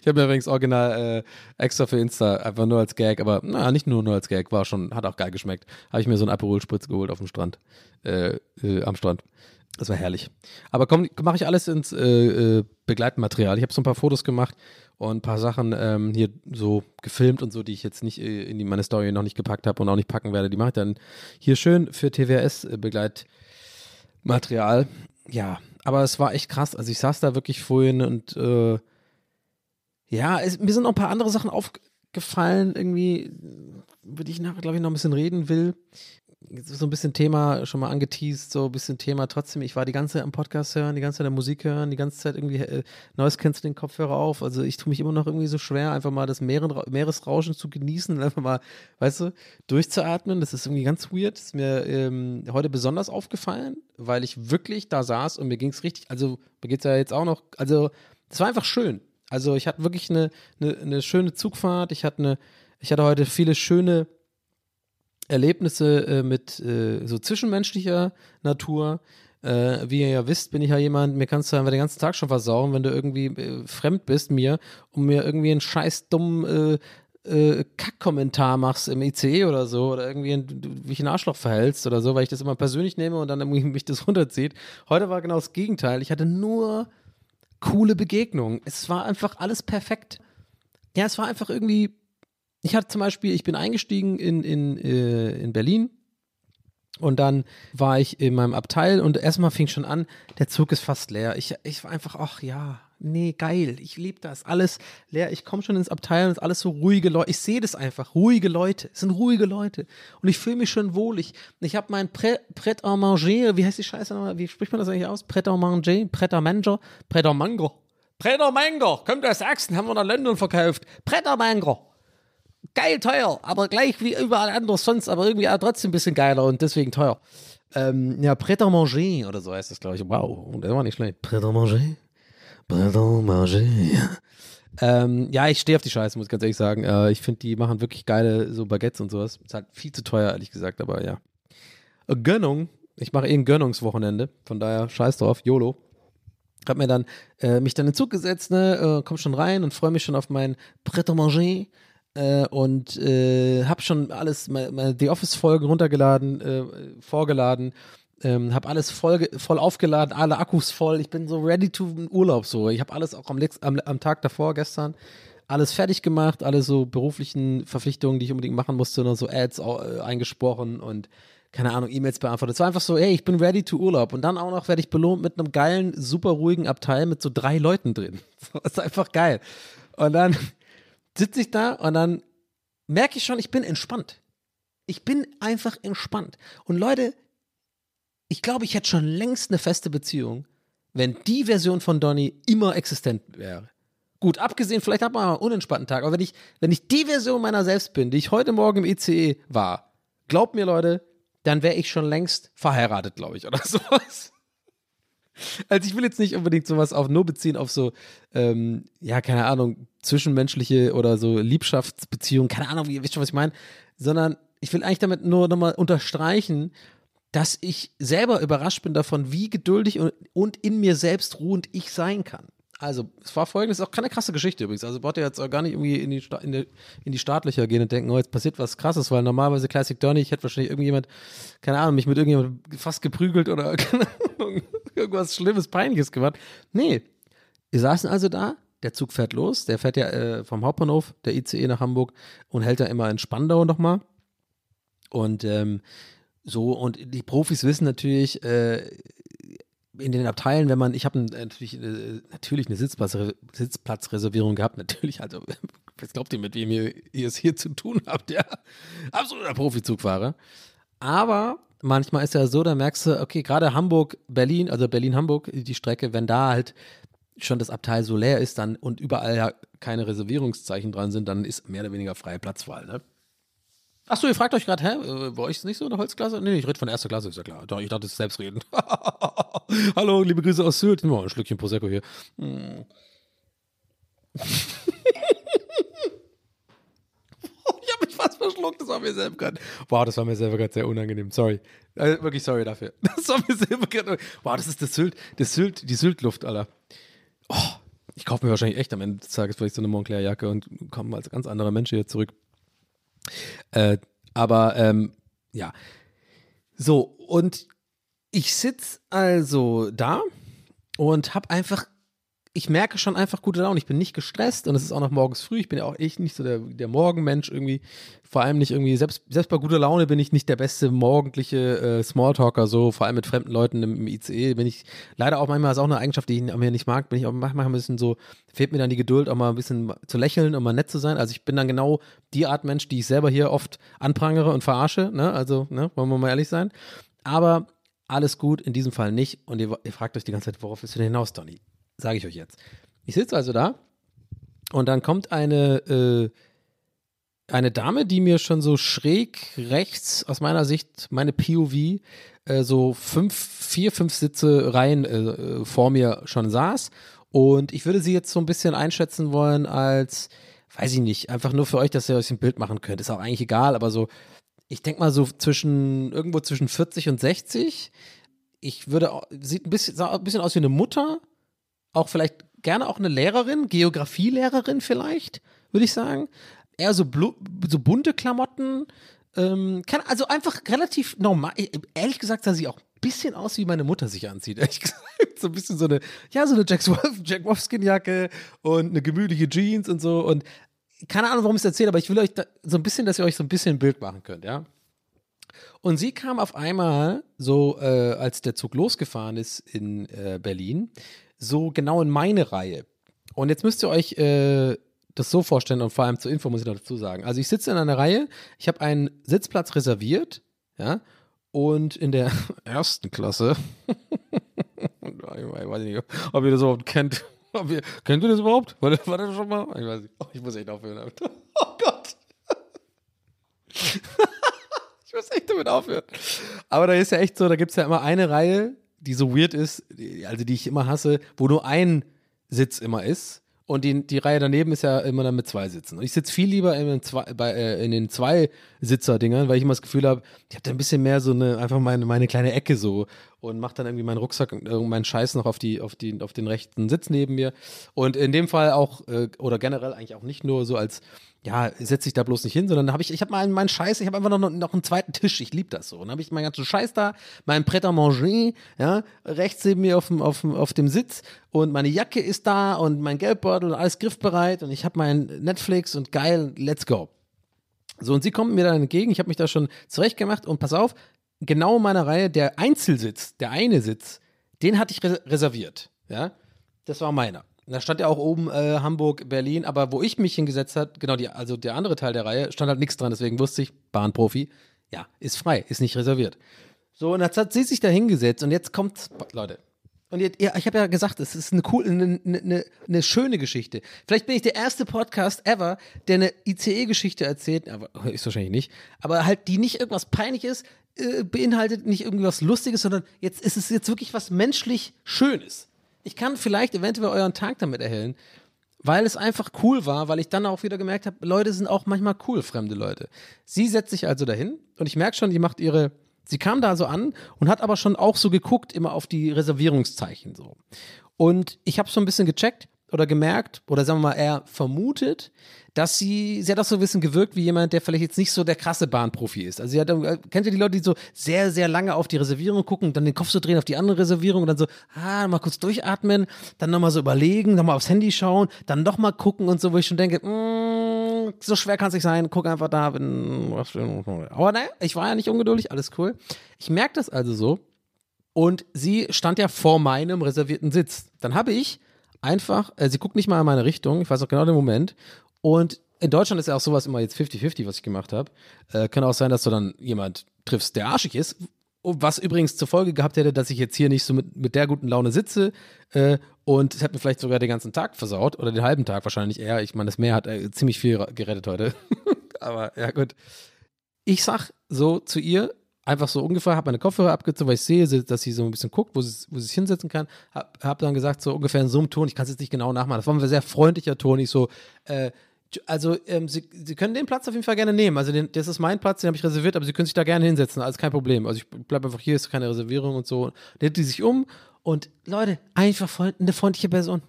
ich habe mir übrigens original äh, extra für Insta, einfach nur als Gag, aber naja, nicht nur, nur als Gag, war schon, hat auch geil geschmeckt. Habe ich mir so einen Aperol-Spritz geholt auf dem Strand, äh, äh, am Strand. Das war herrlich. Aber komm, mache ich alles ins äh, äh, Begleitmaterial. Ich habe so ein paar Fotos gemacht und ein paar Sachen ähm, hier so gefilmt und so, die ich jetzt nicht äh, in die, meine Story noch nicht gepackt habe und auch nicht packen werde. Die mache ich dann hier schön für TWS-Begleitmaterial. Ja, aber es war echt krass. Also ich saß da wirklich vorhin und äh, ja, es, mir sind noch ein paar andere Sachen aufgefallen, irgendwie, über die ich nachher, glaube ich, noch ein bisschen reden will. So ein bisschen Thema schon mal angeteased, so ein bisschen Thema trotzdem. Ich war die ganze Zeit am Podcast hören, die ganze Zeit der Musik hören, die ganze Zeit irgendwie äh, Neues kennst du den Kopfhörer auf. Also ich tue mich immer noch irgendwie so schwer, einfach mal das Meeren, Meeresrauschen zu genießen und einfach mal, weißt du, durchzuatmen. Das ist irgendwie ganz weird. Das ist mir ähm, heute besonders aufgefallen, weil ich wirklich da saß und mir ging es richtig, also mir geht es ja jetzt auch noch, also es war einfach schön. Also ich hatte wirklich eine, eine, eine schöne Zugfahrt. Ich hatte, eine, ich hatte heute viele schöne Erlebnisse äh, mit äh, so zwischenmenschlicher Natur. Äh, wie ihr ja wisst, bin ich ja jemand, mir kannst du einfach den ganzen Tag schon versauen, wenn du irgendwie äh, fremd bist mir und mir irgendwie einen scheiß dummen äh, äh, Kack-Kommentar machst im ICE oder so oder irgendwie ein, wie ich ein Arschloch verhältst oder so, weil ich das immer persönlich nehme und dann irgendwie mich das runterzieht. Heute war genau das Gegenteil. Ich hatte nur coole Begegnung. Es war einfach alles perfekt. Ja, es war einfach irgendwie. Ich hatte zum Beispiel, ich bin eingestiegen in, in, äh, in Berlin und dann war ich in meinem Abteil und erstmal fing schon an, der Zug ist fast leer. Ich, ich war einfach, ach ja, nee, geil, ich liebe das. Alles leer. Ich komme schon ins Abteil und es ist alles so ruhige Leute. Ich sehe das einfach. Ruhige Leute. Es sind ruhige Leute. Und ich fühle mich schon wohl. Ich, habe mein Pret à manger, wie heißt die Scheiße nochmal? Wie spricht man das eigentlich aus? Pret à manger? Pret à manger? Pret à mango? Pret à mango. Kommt aus Sachsen, haben wir nach London verkauft. Pret à mango. Geil teuer, aber gleich wie überall anders sonst, aber irgendwie auch trotzdem ein bisschen geiler und deswegen teuer. Ähm, ja, Pret à manger oder so heißt das, glaube ich. Wow, das war nicht schlecht. Pret à manger. Pardon, manger. Ähm, ja, ich stehe auf die Scheiße, muss ich ganz ehrlich sagen. Äh, ich finde, die machen wirklich geile so Baguettes und sowas. Ist halt viel zu teuer, ehrlich gesagt, aber ja. Äh, Gönnung. Ich mache eh ein Gönnungswochenende. Von daher, scheiß drauf, YOLO. Hab mir dann, äh, mich dann in den Zug gesetzt, ne, äh, komm schon rein und freue mich schon auf mein Pret à manger. Äh, und äh, hab schon alles, die Office-Folgen runtergeladen, äh, vorgeladen ähm, habe alles voll, voll aufgeladen, alle Akkus voll. Ich bin so ready to Urlaub so. Ich habe alles auch am, am, am Tag davor gestern alles fertig gemacht, alle so beruflichen Verpflichtungen, die ich unbedingt machen musste, noch so Ads äh, eingesprochen und keine Ahnung, E-Mails beantwortet. Es war einfach so, hey, ich bin ready to Urlaub. Und dann auch noch werde ich belohnt mit einem geilen, super ruhigen Abteil mit so drei Leuten drin. Das ist einfach geil. Und dann sitze ich da und dann merke ich schon, ich bin entspannt. Ich bin einfach entspannt. Und Leute, ich glaube, ich hätte schon längst eine feste Beziehung, wenn die Version von Donny immer existent wäre. Gut, abgesehen, vielleicht hat man einen unentspannten Tag, aber wenn ich, wenn ich die Version meiner selbst bin, die ich heute Morgen im ICE war, glaubt mir, Leute, dann wäre ich schon längst verheiratet, glaube ich, oder sowas. Also ich will jetzt nicht unbedingt sowas auf nur beziehen auf so, ähm, ja, keine Ahnung, zwischenmenschliche oder so Liebschaftsbeziehungen, keine Ahnung, wie, wisst ihr, was ich meine, sondern ich will eigentlich damit nur nochmal unterstreichen, dass ich selber überrascht bin davon, wie geduldig und, und in mir selbst ruhend ich sein kann. Also, es war folgendes, auch keine krasse Geschichte übrigens. Also, wollte jetzt auch gar nicht irgendwie in die, Sta- in, die, in die Startlöcher gehen und denken, oh, jetzt passiert was krasses, weil normalerweise Classic Donny, ich hätte wahrscheinlich irgendjemand, keine Ahnung, mich mit irgendjemandem fast geprügelt oder keine Ahnung, irgendwas Schlimmes, Peinliches gemacht. Nee. Wir saßen also da, der Zug fährt los, der fährt ja äh, vom Hauptbahnhof, der ICE nach Hamburg und hält ja immer in Spandau nochmal. Und ähm, so, und die Profis wissen natürlich, äh, in den Abteilen, wenn man, ich habe natürlich, äh, natürlich eine Sitzplatz, Sitzplatzreservierung gehabt, natürlich, also, was glaubt ihr, mit wem ihr, ihr es hier zu tun habt, ja? Absoluter Profizugfahrer. Aber manchmal ist ja so, da merkst du, okay, gerade Hamburg, Berlin, also Berlin-Hamburg, die Strecke, wenn da halt schon das Abteil so leer ist dann und überall ja keine Reservierungszeichen dran sind, dann ist mehr oder weniger freie Platzwahl, ne? Achso, ihr fragt euch gerade, hä, äh, bei euch ist nicht so eine Holzklasse? Nee, ich rede von erster Klasse, ist ja klar. Doch, ich dachte, es ist selbstredend. Hallo, liebe Grüße aus Sylt. Mal ein Schlückchen Prosecco hier. Hm. ich habe mich fast verschluckt, das war mir selber gerade. Wow, das war mir selber gerade sehr unangenehm. Sorry. Äh, wirklich sorry dafür. Das war mir selber gerade. Wow, das ist das Sylt, das Sylt, die Sylt-Luft, Alter. Oh, ich kaufe mir wahrscheinlich echt am Ende des Tages vielleicht so eine Montclair-Jacke und komme als ganz anderer Mensch hier zurück. Äh, aber ähm, ja. So, und ich sitze also da und habe einfach, ich merke schon einfach gute Laune. Ich bin nicht gestresst und es ist auch noch morgens früh. Ich bin ja auch echt nicht so der, der Morgenmensch irgendwie. Vor allem nicht irgendwie, selbst, selbst bei guter Laune bin ich nicht der beste morgendliche äh, Smalltalker, so vor allem mit fremden Leuten im, im ICE. Bin ich leider auch manchmal, ist auch eine Eigenschaft, die ich mir nicht mag, bin ich auch manchmal ein bisschen so, fehlt mir dann die Geduld, auch mal ein bisschen zu lächeln und mal nett zu sein. Also ich bin dann genau die Art Mensch, die ich selber hier oft anprangere und verarsche, ne? Also, ne, wollen wir mal ehrlich sein. Aber alles gut, in diesem Fall nicht. Und ihr, ihr fragt euch die ganze Zeit, worauf willst du denn hinaus, Donny? Sage ich euch jetzt. Ich sitze also da und dann kommt eine, äh, eine Dame, die mir schon so schräg rechts, aus meiner Sicht, meine POV, äh, so fünf, vier, fünf Sitze rein äh, vor mir schon saß. Und ich würde sie jetzt so ein bisschen einschätzen wollen als, weiß ich nicht, einfach nur für euch, dass ihr euch ein Bild machen könnt. Ist auch eigentlich egal, aber so, ich denke mal so zwischen, irgendwo zwischen 40 und 60. Ich würde, sieht ein bisschen, sah ein bisschen aus wie eine Mutter, auch vielleicht gerne auch eine Lehrerin, Geografielehrerin vielleicht, würde ich sagen. Eher so, so bunte Klamotten. Ähm, kann, also einfach relativ normal. Ehrlich gesagt sah sie auch ein bisschen aus, wie meine Mutter sich anzieht. Ehrlich gesagt. So ein bisschen so eine, ja, so eine Jack, Jack Wolfskin-Jacke und eine gemütliche Jeans und so. Und keine Ahnung, warum ich es erzähle, aber ich will euch da, so ein bisschen, dass ihr euch so ein bisschen ein Bild machen könnt, ja. Und sie kam auf einmal, so äh, als der Zug losgefahren ist in äh, Berlin, so genau in meine Reihe. Und jetzt müsst ihr euch äh, das so vorstellen und vor allem zur Info muss ich noch dazu sagen. Also ich sitze in einer Reihe, ich habe einen Sitzplatz reserviert, ja, und in der ersten Klasse, ich weiß nicht, ob ihr das überhaupt kennt. Ihr, kennt ihr das überhaupt? War das, war das schon mal? Ich weiß nicht. Oh, ich muss echt aufhören. Oh Gott. Ich muss echt damit aufhören. Aber da ist ja echt so, da gibt es ja immer eine Reihe, die so weird ist, also die ich immer hasse, wo nur ein Sitz immer ist. Und die, die Reihe daneben ist ja immer dann mit zwei Sitzen. Und ich sitze viel lieber in den, zwei, bei, äh, in den Zwei-Sitzer-Dingern, weil ich immer das Gefühl habe, ich habe da ein bisschen mehr so eine, einfach meine, meine kleine Ecke so und mache dann irgendwie meinen Rucksack und meinen Scheiß noch auf, die, auf, die, auf den rechten Sitz neben mir. Und in dem Fall auch, äh, oder generell eigentlich auch nicht nur so als ja, setz dich da bloß nicht hin, sondern habe ich, ich habe mal meinen Scheiß, ich habe einfach noch, noch einen zweiten Tisch, ich liebe das so. Und dann habe ich meinen ganzen Scheiß da, mein Pret à manger, ja, rechts neben mir auf dem, auf dem, auf dem Sitz und meine Jacke ist da und mein Geldbeutel und alles griffbereit und ich habe mein Netflix und geil, let's go. So, und sie kommt mir dann entgegen, ich habe mich da schon zurechtgemacht und pass auf, genau in meiner Reihe, der Einzelsitz, der eine Sitz, den hatte ich res reserviert, ja, das war meiner. Da stand ja auch oben äh, Hamburg, Berlin, aber wo ich mich hingesetzt hat, genau, die, also der andere Teil der Reihe, stand halt nichts dran, deswegen wusste ich, Bahnprofi, ja, ist frei, ist nicht reserviert. So, und jetzt hat sie sich da hingesetzt und jetzt kommt, Leute, Und jetzt, ja, ich habe ja gesagt, es ist eine cool, eine, eine, eine schöne Geschichte. Vielleicht bin ich der erste Podcast ever, der eine ICE-Geschichte erzählt, aber ist wahrscheinlich nicht, aber halt, die nicht irgendwas peinlich ist, äh, beinhaltet nicht irgendwas Lustiges, sondern jetzt ist es jetzt wirklich was menschlich Schönes. Ich kann vielleicht eventuell euren Tag damit erhellen, weil es einfach cool war, weil ich dann auch wieder gemerkt habe, Leute sind auch manchmal cool, fremde Leute. Sie setzt sich also dahin und ich merke schon, die macht ihre, sie kam da so an und hat aber schon auch so geguckt, immer auf die Reservierungszeichen so. Und ich habe so ein bisschen gecheckt oder gemerkt oder sagen wir mal eher vermutet, dass sie, sie hat auch so ein bisschen gewirkt wie jemand, der vielleicht jetzt nicht so der krasse Bahnprofi ist. Also sie hat, äh, kennt ihr die Leute, die so sehr, sehr lange auf die Reservierung gucken, dann den Kopf so drehen auf die andere Reservierung und dann so, ah, mal kurz durchatmen, dann nochmal so überlegen, nochmal aufs Handy schauen, dann nochmal gucken und so, wo ich schon denke, mm, so schwer kann es nicht sein, guck einfach da, wenn, aber naja, ich war ja nicht ungeduldig, alles cool. Ich merke das also so und sie stand ja vor meinem reservierten Sitz. Dann habe ich einfach, äh, sie guckt nicht mal in meine Richtung, ich weiß auch genau den Moment und in Deutschland ist ja auch sowas immer jetzt 50-50, was ich gemacht habe. Äh, kann auch sein, dass du dann jemand triffst, der arschig ist. Was übrigens zur Folge gehabt hätte, dass ich jetzt hier nicht so mit, mit der guten Laune sitze. Äh, und es hat mir vielleicht sogar den ganzen Tag versaut. Oder den halben Tag wahrscheinlich eher. Ich meine, das Meer hat äh, ziemlich viel gerettet heute. Aber ja, gut. Ich sag so zu ihr, einfach so ungefähr, habe meine Kopfhörer abgezogen, weil ich sehe, dass sie so ein bisschen guckt, wo sie, wo sie sich hinsetzen kann. Hab, hab dann gesagt, so ungefähr in so einem Ton, ich kann es jetzt nicht genau nachmachen. Das war ein sehr freundlicher Ton. Ich so, äh, also ähm, Sie, Sie können den Platz auf jeden Fall gerne nehmen. Also den, das ist mein Platz, den habe ich reserviert, aber Sie können sich da gerne hinsetzen, alles kein Problem. Also ich bleibe einfach hier, ist keine Reservierung und so. Dann hält die sich um und Leute, einfach voll, eine freundliche Person.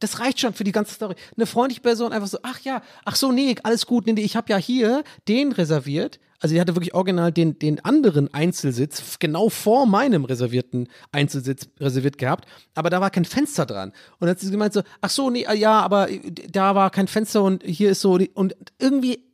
Das reicht schon für die ganze Story. Eine freundliche Person einfach so, ach ja, ach so, nee, alles gut, nee, ich habe ja hier den reserviert. Also die hatte wirklich original den, den anderen Einzelsitz genau vor meinem reservierten Einzelsitz reserviert gehabt, aber da war kein Fenster dran. Und dann hat sie gemeint so, ach so, nee, ja, aber da war kein Fenster und hier ist so, und irgendwie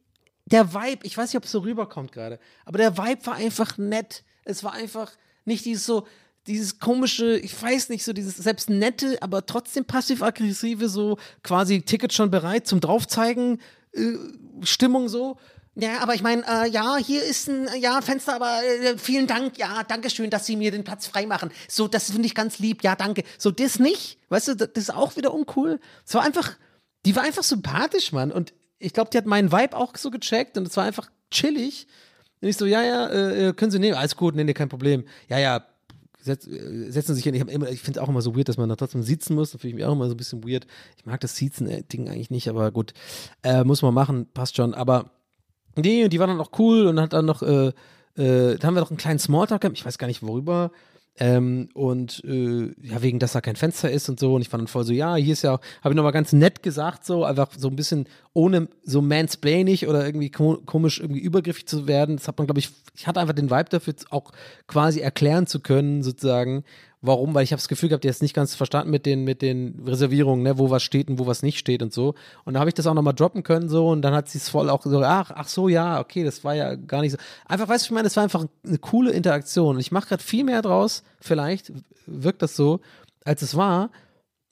der Vibe, ich weiß nicht, ob es so rüberkommt gerade, aber der Vibe war einfach nett. Es war einfach nicht dieses so, dieses komische, ich weiß nicht, so dieses selbst nette, aber trotzdem passiv-aggressive, so quasi Ticket schon bereit zum Draufzeigen, äh, Stimmung so. Ja, aber ich meine, äh, ja, hier ist ein ja, Fenster, aber äh, vielen Dank, ja, danke schön, dass Sie mir den Platz freimachen. So, das finde ich ganz lieb, ja, danke. So, das nicht, weißt du, das ist auch wieder uncool. Es war einfach, die war einfach sympathisch, Mann. Und ich glaube, die hat meinen Vibe auch so gecheckt und es war einfach chillig. Und ich so, ja, ja, äh, äh können Sie nehmen, alles gut, nee, nee, kein Problem. Ja, ja, setz, äh, setzen sich hin. Ich, ich finde es auch immer so weird, dass man da trotzdem sitzen muss. Da finde ich mich auch immer so ein bisschen weird. Ich mag das Sitzen-Ding eigentlich nicht, aber gut, äh, muss man machen, passt schon. Aber Nee, die war dann auch cool und hat dann noch, äh, äh, da haben wir noch einen kleinen Smalltalk gehabt, ich weiß gar nicht worüber. Ähm, und äh, ja, wegen, dass da kein Fenster ist und so. Und ich fand dann voll so, ja, hier ist ja habe ich nochmal ganz nett gesagt, so, einfach so ein bisschen ohne so mansplainig oder irgendwie komisch irgendwie übergriffig zu werden. Das hat man, glaube ich, ich hatte einfach den Vibe dafür, auch quasi erklären zu können, sozusagen, warum, weil ich habe das Gefühl gehabt, der ist nicht ganz verstanden mit den, mit den Reservierungen, ne, wo was steht und wo was nicht steht und so. Und da habe ich das auch nochmal droppen können so und dann hat sie es voll auch so, ach, ach so, ja, okay, das war ja gar nicht so. Einfach, weißt du, ich meine, das war einfach eine coole Interaktion und ich mache gerade viel mehr draus, vielleicht wirkt das so, als es war.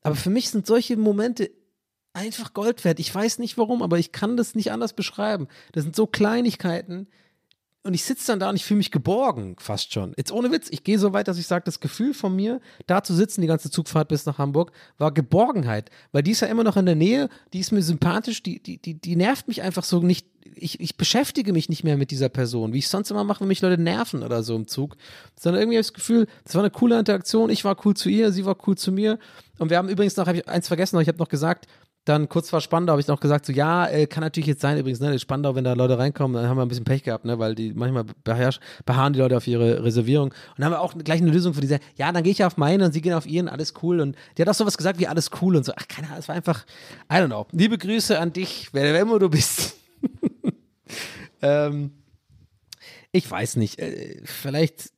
Aber für mich sind solche Momente einfach Gold wert. Ich weiß nicht warum, aber ich kann das nicht anders beschreiben. Das sind so Kleinigkeiten, und ich sitze dann da und ich fühle mich geborgen, fast schon. Jetzt ohne Witz, ich gehe so weit, dass ich sage, das Gefühl von mir, da zu sitzen, die ganze Zugfahrt bis nach Hamburg, war Geborgenheit. Weil die ist ja immer noch in der Nähe, die ist mir sympathisch, die, die, die, die nervt mich einfach so nicht. Ich, ich beschäftige mich nicht mehr mit dieser Person, wie ich sonst immer mache, wenn mich Leute nerven oder so im Zug. Sondern irgendwie habe ich das Gefühl, das war eine coole Interaktion, ich war cool zu ihr, sie war cool zu mir. Und wir haben übrigens noch, habe ich eins vergessen, ich habe noch gesagt, dann kurz vor Spandau habe ich noch gesagt, so ja, äh, kann natürlich jetzt sein, übrigens, ne, Spandau, wenn da Leute reinkommen, dann haben wir ein bisschen Pech gehabt, ne, weil die manchmal beharren die Leute auf ihre Reservierung. Und dann haben wir auch gleich eine Lösung für diese, ja, dann gehe ich auf meine und sie gehen auf ihren, alles cool. Und die hat auch sowas gesagt wie alles cool und so. Ach, keine Ahnung, es war einfach, I don't know. Liebe Grüße an dich, wer, wer du bist. ähm, ich weiß nicht, äh, vielleicht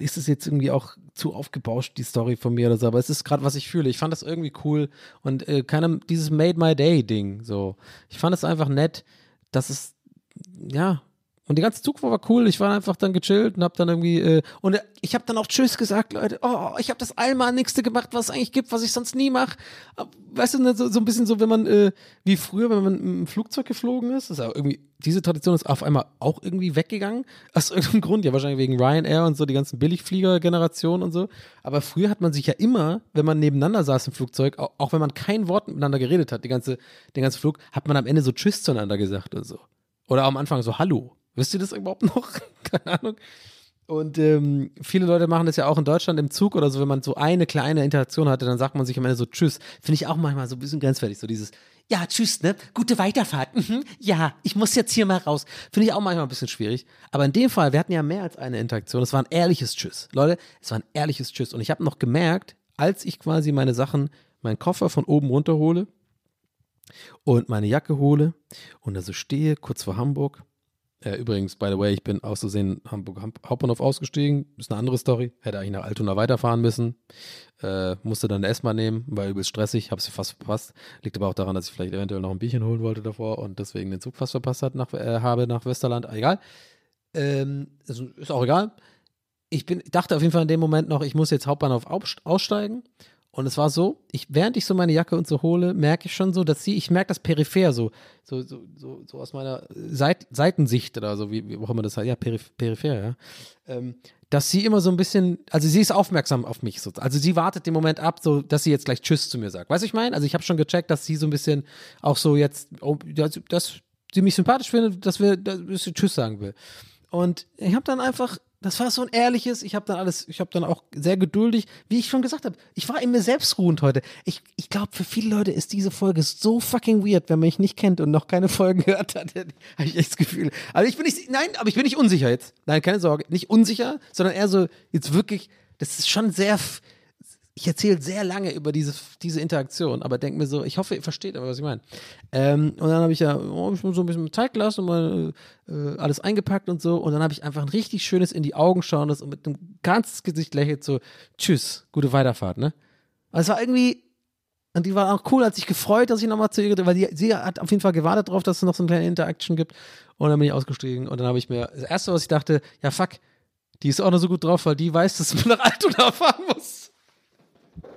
ist es jetzt irgendwie auch zu aufgebauscht, die Story von mir oder so, aber es ist gerade, was ich fühle. Ich fand das irgendwie cool und äh, keine, dieses Made My Day-Ding, so. Ich fand es einfach nett, dass es, ja, Und die ganze Zugfahrt war cool. Ich war einfach dann gechillt und hab dann irgendwie äh, und äh, ich habe dann auch Tschüss gesagt, Leute. Oh, ich habe das nächste gemacht, was es eigentlich gibt, was ich sonst nie mache. Weißt du, ne, so, so ein bisschen so, wenn man äh, wie früher, wenn man im Flugzeug geflogen ist, ist ja irgendwie diese Tradition ist auf einmal auch irgendwie weggegangen aus irgendeinem Grund. Ja, wahrscheinlich wegen Ryanair und so die ganzen Billigflieger-Generationen und so. Aber früher hat man sich ja immer, wenn man nebeneinander saß im Flugzeug, auch, auch wenn man kein Wort miteinander geredet hat, die ganze, den ganzen Flug, hat man am Ende so Tschüss zueinander gesagt und so. Oder am Anfang so Hallo. Wisst ihr das überhaupt noch? Keine Ahnung. Und ähm, viele Leute machen das ja auch in Deutschland im Zug oder so, wenn man so eine kleine Interaktion hatte, dann sagt man sich am Ende so Tschüss. Finde ich auch manchmal so ein bisschen grenzwertig, so dieses Ja, Tschüss, ne? Gute Weiterfahrt. Mhm. Ja, ich muss jetzt hier mal raus. Finde ich auch manchmal ein bisschen schwierig. Aber in dem Fall, wir hatten ja mehr als eine Interaktion. Es war ein ehrliches Tschüss. Leute, es war ein ehrliches Tschüss. Und ich habe noch gemerkt, als ich quasi meine Sachen, meinen Koffer von oben runter hole und meine Jacke hole und da so stehe, kurz vor Hamburg, äh, übrigens, by the way, ich bin aus Versehen Hamburg Hauptbahnhof ausgestiegen. Ist eine andere Story. Hätte eigentlich nach Altona weiterfahren müssen. Äh, musste dann eine S-Bahn nehmen, war übelst stressig, habe sie fast verpasst. Liegt aber auch daran, dass ich vielleicht eventuell noch ein Bierchen holen wollte davor und deswegen den Zug fast verpasst hat nach, äh, habe nach Westerland. Egal. Ähm, ist, ist auch egal. Ich bin, dachte auf jeden Fall in dem Moment noch, ich muss jetzt Hauptbahnhof aussteigen und es war so, ich, während ich so meine Jacke und so hole, merke ich schon so, dass sie, ich merke das peripher, so, so, so, so, so aus meiner Seit, Seitensicht oder so, wie, wie auch immer das heißt, ja, peripher, peripher ja. Ähm, dass sie immer so ein bisschen, also sie ist aufmerksam auf mich, so, also sie wartet den Moment ab, so, dass sie jetzt gleich Tschüss zu mir sagt. Weißt du, ich meine? Also ich habe schon gecheckt, dass sie so ein bisschen auch so jetzt, oh, dass, dass sie mich sympathisch findet, dass wir, dass sie Tschüss sagen will. Und ich habe dann einfach das war so ein ehrliches, ich habe dann alles, ich habe dann auch sehr geduldig, wie ich schon gesagt habe, ich war in mir selbst ruhend heute. Ich, ich glaube, für viele Leute ist diese Folge so fucking weird, wenn man mich nicht kennt und noch keine Folgen gehört hat, habe ich echt das Gefühl. Aber ich bin nicht, nein, aber ich bin nicht unsicher jetzt. Nein, keine Sorge, nicht unsicher, sondern eher so, jetzt wirklich, das ist schon sehr, ich erzähle sehr lange über diese, diese Interaktion, aber denke mir so, ich hoffe, ihr versteht aber, was ich meine. Ähm, und dann habe ich ja oh, ich so ein bisschen Zeit gelassen und mal äh, alles eingepackt und so. Und dann habe ich einfach ein richtig schönes in die Augen schauendes und mit einem ganzes Gesicht lächelt so, tschüss, gute Weiterfahrt, ne? Also es war irgendwie, und die war auch cool, hat sich gefreut, dass ich nochmal zu ihr, weil die, sie hat auf jeden Fall gewartet darauf, dass es noch so eine kleine Interaction gibt. Und dann bin ich ausgestiegen und dann habe ich mir, das erste, was ich dachte, ja fuck, die ist auch noch so gut drauf, weil die weiß, dass man nach Altona fahren muss.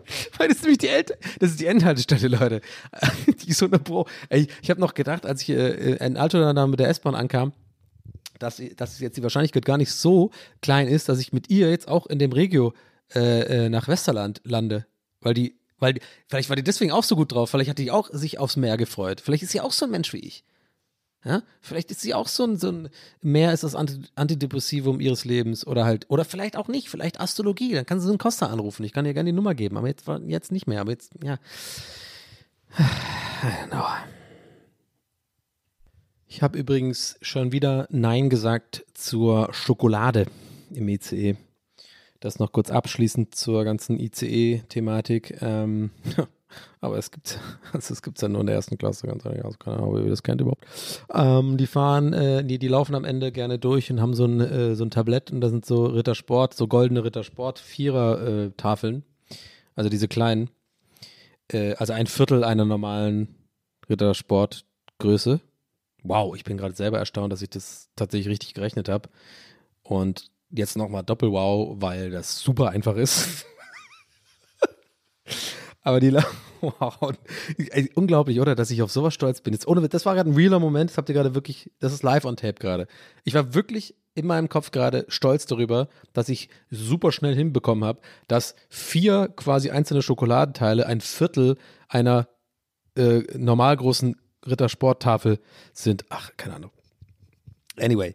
Weil das ist nämlich die Ent das ist die Endhaltestelle, Leute. die ist 100 Pro. Ey, ich habe noch gedacht, als ich äh, in Altona mit der S-Bahn ankam, dass, dass jetzt die Wahrscheinlichkeit gar nicht so klein ist, dass ich mit ihr jetzt auch in dem Regio äh, äh nach Westerland lande. Weil die, weil, vielleicht war die deswegen auch so gut drauf, vielleicht hat die auch sich aufs Meer gefreut. Vielleicht ist sie auch so ein Mensch wie ich. Ja? Vielleicht ist sie auch so ein, so ein mehr ist das Antidepressivum ihres Lebens oder halt, oder vielleicht auch nicht, vielleicht Astrologie, dann kann sie so einen Costa anrufen. Ich kann ihr gerne die Nummer geben, aber jetzt, jetzt nicht mehr, aber jetzt, ja. Ich habe übrigens schon wieder Nein gesagt zur Schokolade im ICE. Das noch kurz abschließend zur ganzen ICE-Thematik. Ähm, Aber es gibt also es gibt's ja nur in der ersten Klasse, ganz ehrlich. Also keine Ahnung, ob ihr das kennt überhaupt. Ähm, die fahren, äh, die, die laufen am Ende gerne durch und haben so ein, äh, so ein Tablett und da sind so Rittersport, so goldene Rittersport, Vierer-Tafeln. Äh, also diese kleinen. Äh, also ein Viertel einer normalen Rittersportgröße. Wow, ich bin gerade selber erstaunt, dass ich das tatsächlich richtig gerechnet habe. Und jetzt nochmal Doppel-Wow, weil das super einfach ist. Aber die, wow, unglaublich, oder, dass ich auf sowas stolz bin. Jetzt ohne, das war gerade ein realer Moment, das habt ihr gerade wirklich, das ist live on tape gerade. Ich war wirklich in meinem Kopf gerade stolz darüber, dass ich super schnell hinbekommen habe, dass vier quasi einzelne Schokoladenteile ein Viertel einer äh, normal großen Rittersporttafel sind. Ach, keine Ahnung. Anyway,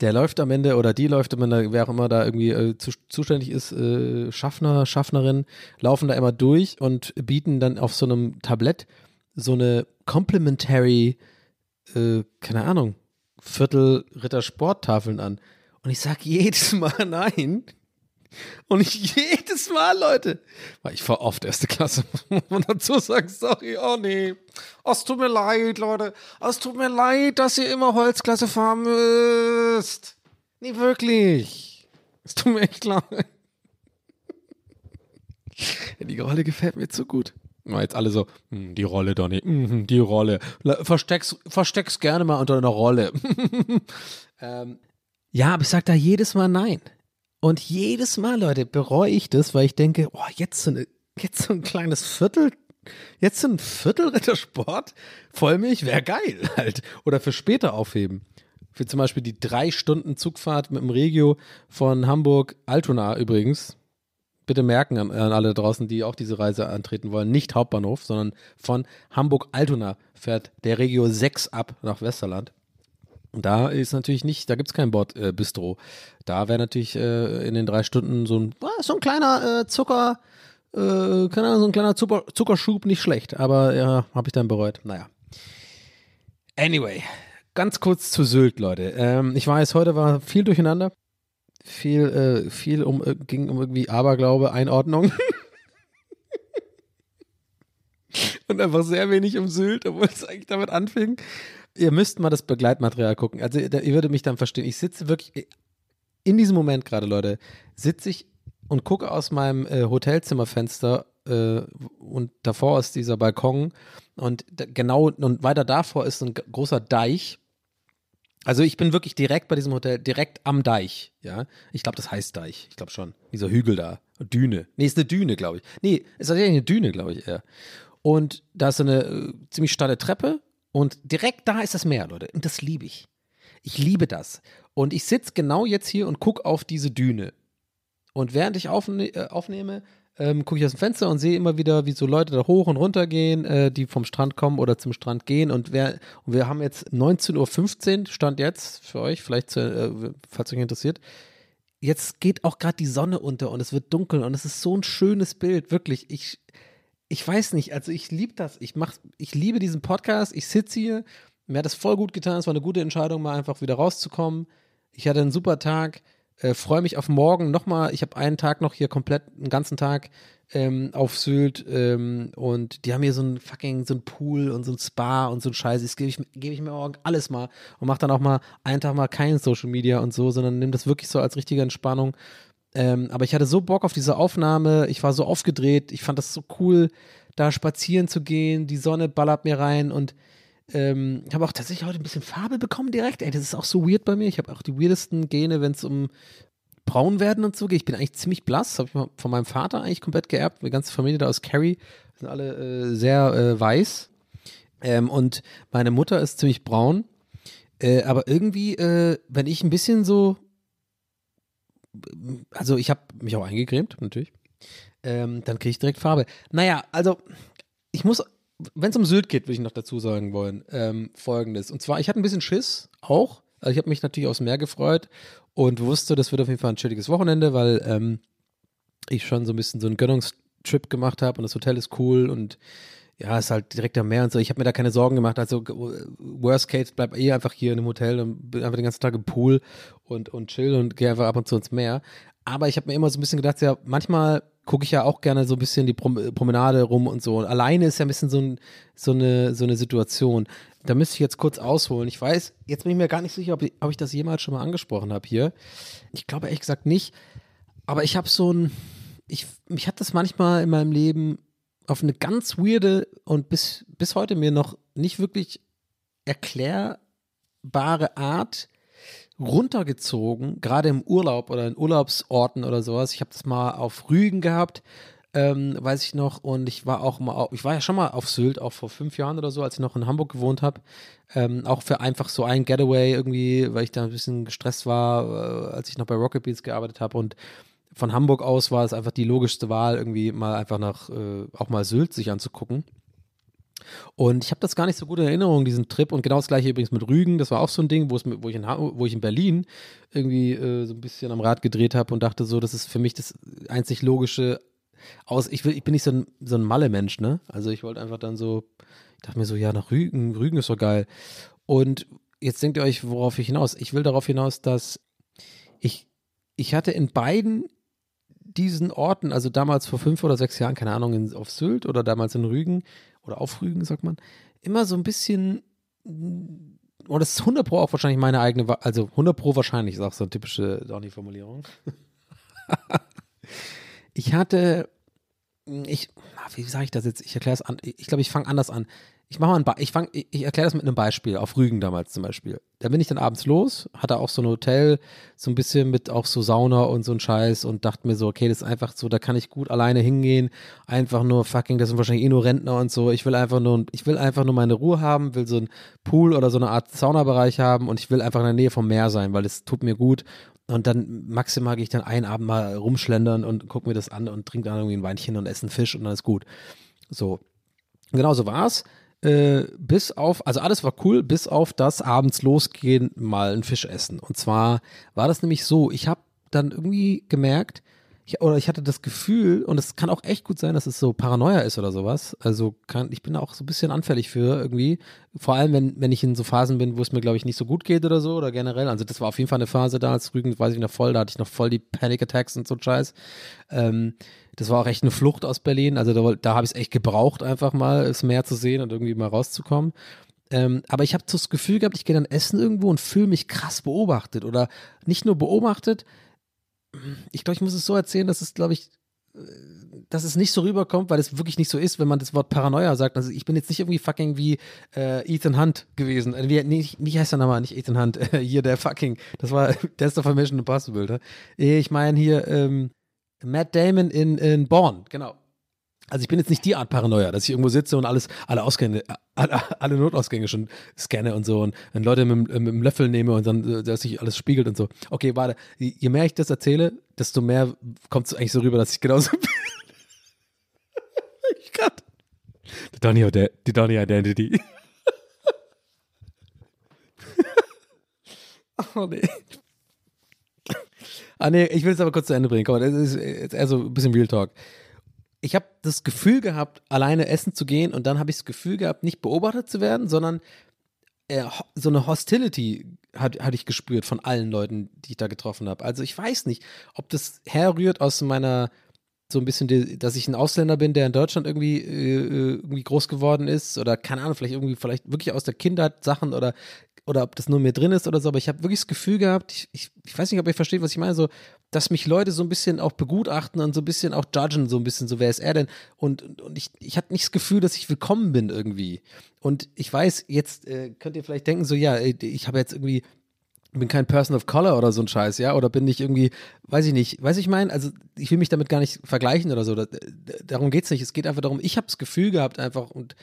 der läuft am Ende oder die läuft am Ende, wer auch immer da irgendwie äh, zu, zuständig ist, äh, Schaffner, Schaffnerin, laufen da immer durch und bieten dann auf so einem Tablett so eine Complementary, äh, keine Ahnung, Viertel Ritter Sporttafeln an. Und ich sag jedes Mal nein. Und ich jedes Mal, Leute, weil ich fahre oft erste Klasse, man dazu sagen, sorry, oh nee. Es tut mir leid, Leute. Es tut mir leid, dass ihr immer Holzklasse fahren müsst. Nee, wirklich. Es tut mir echt leid. Die Rolle gefällt mir zu gut. Jetzt alle so, hm, die Rolle, Donny, hm, die Rolle. Versteck's, versteck's gerne mal unter einer Rolle. Ähm, ja, aber ich sage da jedes Mal nein. Und jedes Mal, Leute, bereue ich das, weil ich denke, oh, jetzt so, eine, jetzt so ein kleines Viertel, jetzt so ein Viertel Rittersport, Vollmilch wäre geil halt. Oder für später aufheben. Für zum Beispiel die drei Stunden Zugfahrt mit dem Regio von Hamburg, Altona übrigens. Bitte merken an, an alle draußen, die auch diese Reise antreten wollen, nicht Hauptbahnhof, sondern von Hamburg-Altona fährt der Regio 6 ab nach Westerland. Da ist natürlich nicht, da gibt es kein Bordbistro. da wäre natürlich äh, in den drei Stunden so ein, ah, so ein kleiner äh, Zucker, äh, keine Ahnung, so ein kleiner Zucker, Zuckerschub nicht schlecht. Aber ja, habe ich dann bereut. Naja. Anyway, ganz kurz zu Sylt, Leute. Ähm, ich weiß, heute war viel durcheinander. Viel, äh, viel um, äh, ging um irgendwie Aberglaube, Einordnung. Und einfach sehr wenig um Sylt, obwohl es eigentlich damit anfing. Ihr müsst mal das Begleitmaterial gucken. Also ihr würdet mich dann verstehen. Ich sitze wirklich in diesem Moment gerade, Leute, sitze ich und gucke aus meinem äh, Hotelzimmerfenster äh, und davor ist dieser Balkon und genau und weiter davor ist ein großer Deich. Also ich bin wirklich direkt bei diesem Hotel, direkt am Deich, ja. Ich glaube, das heißt Deich. Ich glaube schon. Dieser Hügel da. Düne. Nee, ist eine Düne, glaube ich. Nee, ist tatsächlich eine Düne, glaube ich eher. Und da ist eine äh, ziemlich steile Treppe und direkt da ist das Meer, Leute. Und das liebe ich. Ich liebe das. Und ich sitze genau jetzt hier und gucke auf diese Düne. Und während ich aufne äh, aufnehme, ähm, gucke ich aus dem Fenster und sehe immer wieder, wie so Leute da hoch und runter gehen, äh, die vom Strand kommen oder zum Strand gehen. Und, wer, und wir haben jetzt 19.15 Uhr, Stand jetzt für euch, vielleicht, zu, äh, falls euch interessiert. Jetzt geht auch gerade die Sonne unter und es wird dunkel und es ist so ein schönes Bild, wirklich. Ich, ich weiß nicht, also ich liebe das. Ich, mach, ich liebe diesen Podcast. Ich sitze hier. Mir hat das voll gut getan. Es war eine gute Entscheidung, mal einfach wieder rauszukommen. Ich hatte einen super Tag. Äh, Freue mich auf morgen nochmal. Ich habe einen Tag noch hier komplett, einen ganzen Tag ähm, auf Sylt ähm, und die haben hier so ein fucking, so ein Pool und so ein Spa und so ein Scheiß. Das gebe ich, geb ich mir morgen alles mal und mache dann auch mal einen Tag mal kein Social Media und so, sondern nehme das wirklich so als richtige Entspannung. Ähm, aber ich hatte so Bock auf diese Aufnahme. Ich war so aufgedreht. Ich fand das so cool, da spazieren zu gehen. Die Sonne ballert mir rein und ähm, habe auch tatsächlich heute ein bisschen Farbe bekommen direkt. Ey, das ist auch so weird bei mir. Ich habe auch die weirdesten Gene, wenn es um braun werden und so geht. Ich bin eigentlich ziemlich blass. Habe ich von meinem Vater eigentlich komplett geerbt. Die ganze Familie da aus Kerry sind alle äh, sehr äh, weiß. Ähm, und meine Mutter ist ziemlich braun. Äh, aber irgendwie, äh, wenn ich ein bisschen so, also ich habe mich auch eingecremt, natürlich, ähm, dann kriege ich direkt Farbe. Naja, also ich muss wenn es um Sylt geht, würde ich noch dazu sagen wollen, ähm, folgendes. Und zwar, ich hatte ein bisschen Schiss, auch. Also ich habe mich natürlich aufs Meer gefreut und wusste, das wird auf jeden Fall ein chilliges Wochenende, weil ähm, ich schon so ein bisschen so einen Gönnungstrip gemacht habe und das Hotel ist cool und ja, ist halt direkt am Meer und so. Ich habe mir da keine Sorgen gemacht. Also Worst Case bleib eh einfach hier in einem Hotel und bin einfach den ganzen Tag im Pool und, und chill und gehe einfach ab und zu ins Meer. Aber ich habe mir immer so ein bisschen gedacht, ja, manchmal gucke ich ja auch gerne so ein bisschen die Promenade rum und so. Und alleine ist ja ein bisschen so, ein, so, eine, so eine Situation. Da müsste ich jetzt kurz ausholen. Ich weiß, jetzt bin ich mir gar nicht sicher, ob ich, ob ich das jemals schon mal angesprochen habe hier. Ich glaube ehrlich gesagt nicht. Aber ich habe so ein, ich, mich hat das manchmal in meinem Leben auf eine ganz weirde und bis, bis heute mir noch nicht wirklich erklärbare Art runtergezogen, gerade im Urlaub oder in Urlaubsorten oder sowas. Ich habe das mal auf Rügen gehabt, ähm, weiß ich noch. Und ich war auch mal, ich war ja schon mal auf Sylt, auch vor fünf Jahren oder so, als ich noch in Hamburg gewohnt habe. Ähm, auch für einfach so ein Getaway irgendwie, weil ich da ein bisschen gestresst war, äh, als ich noch bei Rocket Beats gearbeitet habe. Und von Hamburg aus war es einfach die logischste Wahl, irgendwie mal einfach nach, äh, auch mal Sylt sich anzugucken. Und ich habe das gar nicht so gut in Erinnerung, diesen Trip. Und genau das gleiche übrigens mit Rügen. Das war auch so ein Ding, wo, ich, in, wo ich in Berlin irgendwie äh, so ein bisschen am Rad gedreht habe und dachte so, das ist für mich das einzig logische aus. Ich, will, ich bin nicht so ein, so ein Malle-Mensch, ne? Also ich wollte einfach dann so, ich dachte mir so, ja, nach Rügen, Rügen ist doch geil. Und jetzt denkt ihr euch, worauf ich hinaus? Ich will darauf hinaus, dass ich, ich hatte in beiden diesen Orten, also damals vor fünf oder sechs Jahren, keine Ahnung, in, auf Sylt oder damals in Rügen, oder auf Rügen, sagt man, immer so ein bisschen, und das ist 100 Pro auch wahrscheinlich meine eigene, also 100 Pro wahrscheinlich, ist auch so eine typische Donny-Formulierung. ich hatte, ich wie sage ich das jetzt? Ich erkläre es an. Ich glaube, ich fange anders an. Ich mache mal ein Be ich fang, ich, ich erkläre das mit einem Beispiel, auf Rügen damals zum Beispiel. Da bin ich dann abends los, hatte auch so ein Hotel, so ein bisschen mit auch so Sauna und so ein Scheiß und dachte mir so, okay, das ist einfach so, da kann ich gut alleine hingehen. Einfach nur fucking, das sind wahrscheinlich eh nur Rentner und so. Ich will einfach nur, ich will einfach nur meine Ruhe haben, will so ein Pool oder so eine Art Saunabereich haben und ich will einfach in der Nähe vom Meer sein, weil es tut mir gut. Und dann maximal gehe ich dann einen Abend mal rumschlendern und gucke mir das an und trinke dann irgendwie ein Weinchen und esse einen Fisch und dann ist gut. So. Genau so war's. Äh, bis auf, also alles war cool, bis auf das abends losgehen, mal einen Fisch essen. Und zwar war das nämlich so, ich habe dann irgendwie gemerkt, ich, oder ich hatte das Gefühl, und es kann auch echt gut sein, dass es so Paranoia ist oder sowas. Also kann, ich bin da auch so ein bisschen anfällig für irgendwie. Vor allem, wenn, wenn ich in so Phasen bin, wo es mir, glaube ich, nicht so gut geht oder so oder generell. Also das war auf jeden Fall eine Phase da, als Rügen, weiß ich noch voll, da hatte ich noch voll die Panic Attacks und so Scheiß. Ähm, das war auch echt eine Flucht aus Berlin. Also da, da habe ich es echt gebraucht, einfach mal das Meer zu sehen und irgendwie mal rauszukommen. Ähm, aber ich habe das Gefühl gehabt, ich gehe dann essen irgendwo und fühle mich krass beobachtet. Oder nicht nur beobachtet, ich glaube, ich muss es so erzählen, dass es, glaube ich, äh, dass es nicht so rüberkommt, weil es wirklich nicht so ist, wenn man das Wort Paranoia sagt. Also ich bin jetzt nicht irgendwie fucking wie äh, Ethan Hunt gewesen. Äh, wie, nee, wie heißt der nochmal? Nicht Ethan Hunt. Äh, hier der fucking, das war, der ist doch von Mission Impossible, ne? Ich meine hier ähm, Matt Damon in, in Born, genau. Also ich bin jetzt nicht die Art Paranoia, dass ich irgendwo sitze und alles, alle Ausgänge, alle, alle Notausgänge schon scanne und so und, und Leute mit, mit dem Löffel nehme und dann, äh, dass sich alles spiegelt und so. Okay, warte, je mehr ich das erzähle, desto mehr kommt es eigentlich so rüber, dass ich genauso bin. ich kann. Die Donny, die Donny Identity. oh nee. Ah nee, ich will es aber kurz zu Ende bringen. Komm, das ist jetzt eher so ein bisschen Real Talk ich habe das Gefühl gehabt, alleine essen zu gehen und dann habe ich das Gefühl gehabt, nicht beobachtet zu werden, sondern äh, so eine Hostility hat, hatte ich gespürt von allen Leuten, die ich da getroffen habe. Also ich weiß nicht, ob das herrührt aus meiner so ein bisschen, die, dass ich ein Ausländer bin, der in Deutschland irgendwie, äh, irgendwie groß geworden ist oder keine Ahnung, vielleicht irgendwie, vielleicht wirklich aus der Kindheit Sachen oder oder ob das nur mir drin ist oder so, aber ich habe wirklich das Gefühl gehabt, ich, ich, ich weiß nicht, ob ihr versteht, was ich meine, so, dass mich Leute so ein bisschen auch begutachten und so ein bisschen auch judgen, so ein bisschen, so wer ist er denn? Und, und, und ich, ich hatte nicht das Gefühl, dass ich willkommen bin irgendwie. Und ich weiß, jetzt äh, könnt ihr vielleicht denken, so, ja, ich habe jetzt irgendwie bin kein Person of Color oder so ein Scheiß, ja, oder bin ich irgendwie, weiß ich nicht, weiß ich mein, also ich will mich damit gar nicht vergleichen oder so, da, darum geht's nicht, es geht einfach darum, ich habe das Gefühl gehabt einfach und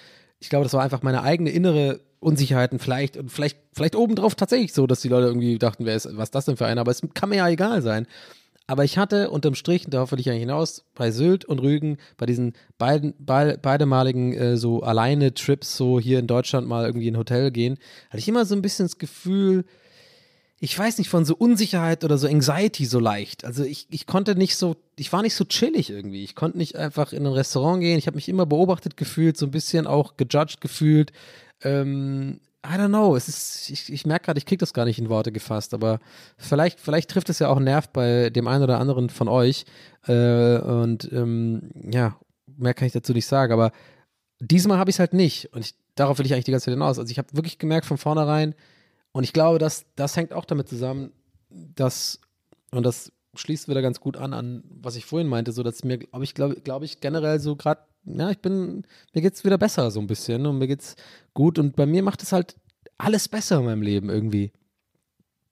ich glaube, das war einfach meine eigene innere Unsicherheiten vielleicht und vielleicht, vielleicht obendrauf tatsächlich so, dass die Leute irgendwie dachten, wer ist, was ist das denn für einer? Aber es kann mir ja egal sein. Aber ich hatte unterm Strich, darauf will ich eigentlich hinaus, bei Sylt und Rügen, bei diesen beiden, be beidemaligen äh, so alleine Trips, so hier in Deutschland mal irgendwie in ein Hotel gehen, hatte ich immer so ein bisschen das Gefühl, ich weiß nicht, von so Unsicherheit oder so Anxiety so leicht. Also ich, ich konnte nicht so, ich war nicht so chillig irgendwie. Ich konnte nicht einfach in ein Restaurant gehen. Ich habe mich immer beobachtet gefühlt, so ein bisschen auch gejudged gefühlt. Ähm, I don't know. Es ist, ich, merke gerade, ich kriege das gar nicht in Worte gefasst, aber vielleicht, vielleicht trifft es ja auch einen Nerv bei dem einen oder anderen von euch. Äh, und ähm, ja, mehr kann ich dazu nicht sagen, aber diesmal habe ich es halt nicht. Und ich, darauf will ich eigentlich die ganze Zeit hinaus. Also ich habe wirklich gemerkt von vornherein, und ich glaube, dass das hängt auch damit zusammen, dass, und das schließt wieder ganz gut an, an was ich vorhin meinte, so dass mir, glaube ich, glaube glaub ich, generell so gerade, ja, ich bin, mir geht es wieder besser so ein bisschen und mir geht's gut und bei mir macht es halt alles besser in meinem Leben irgendwie.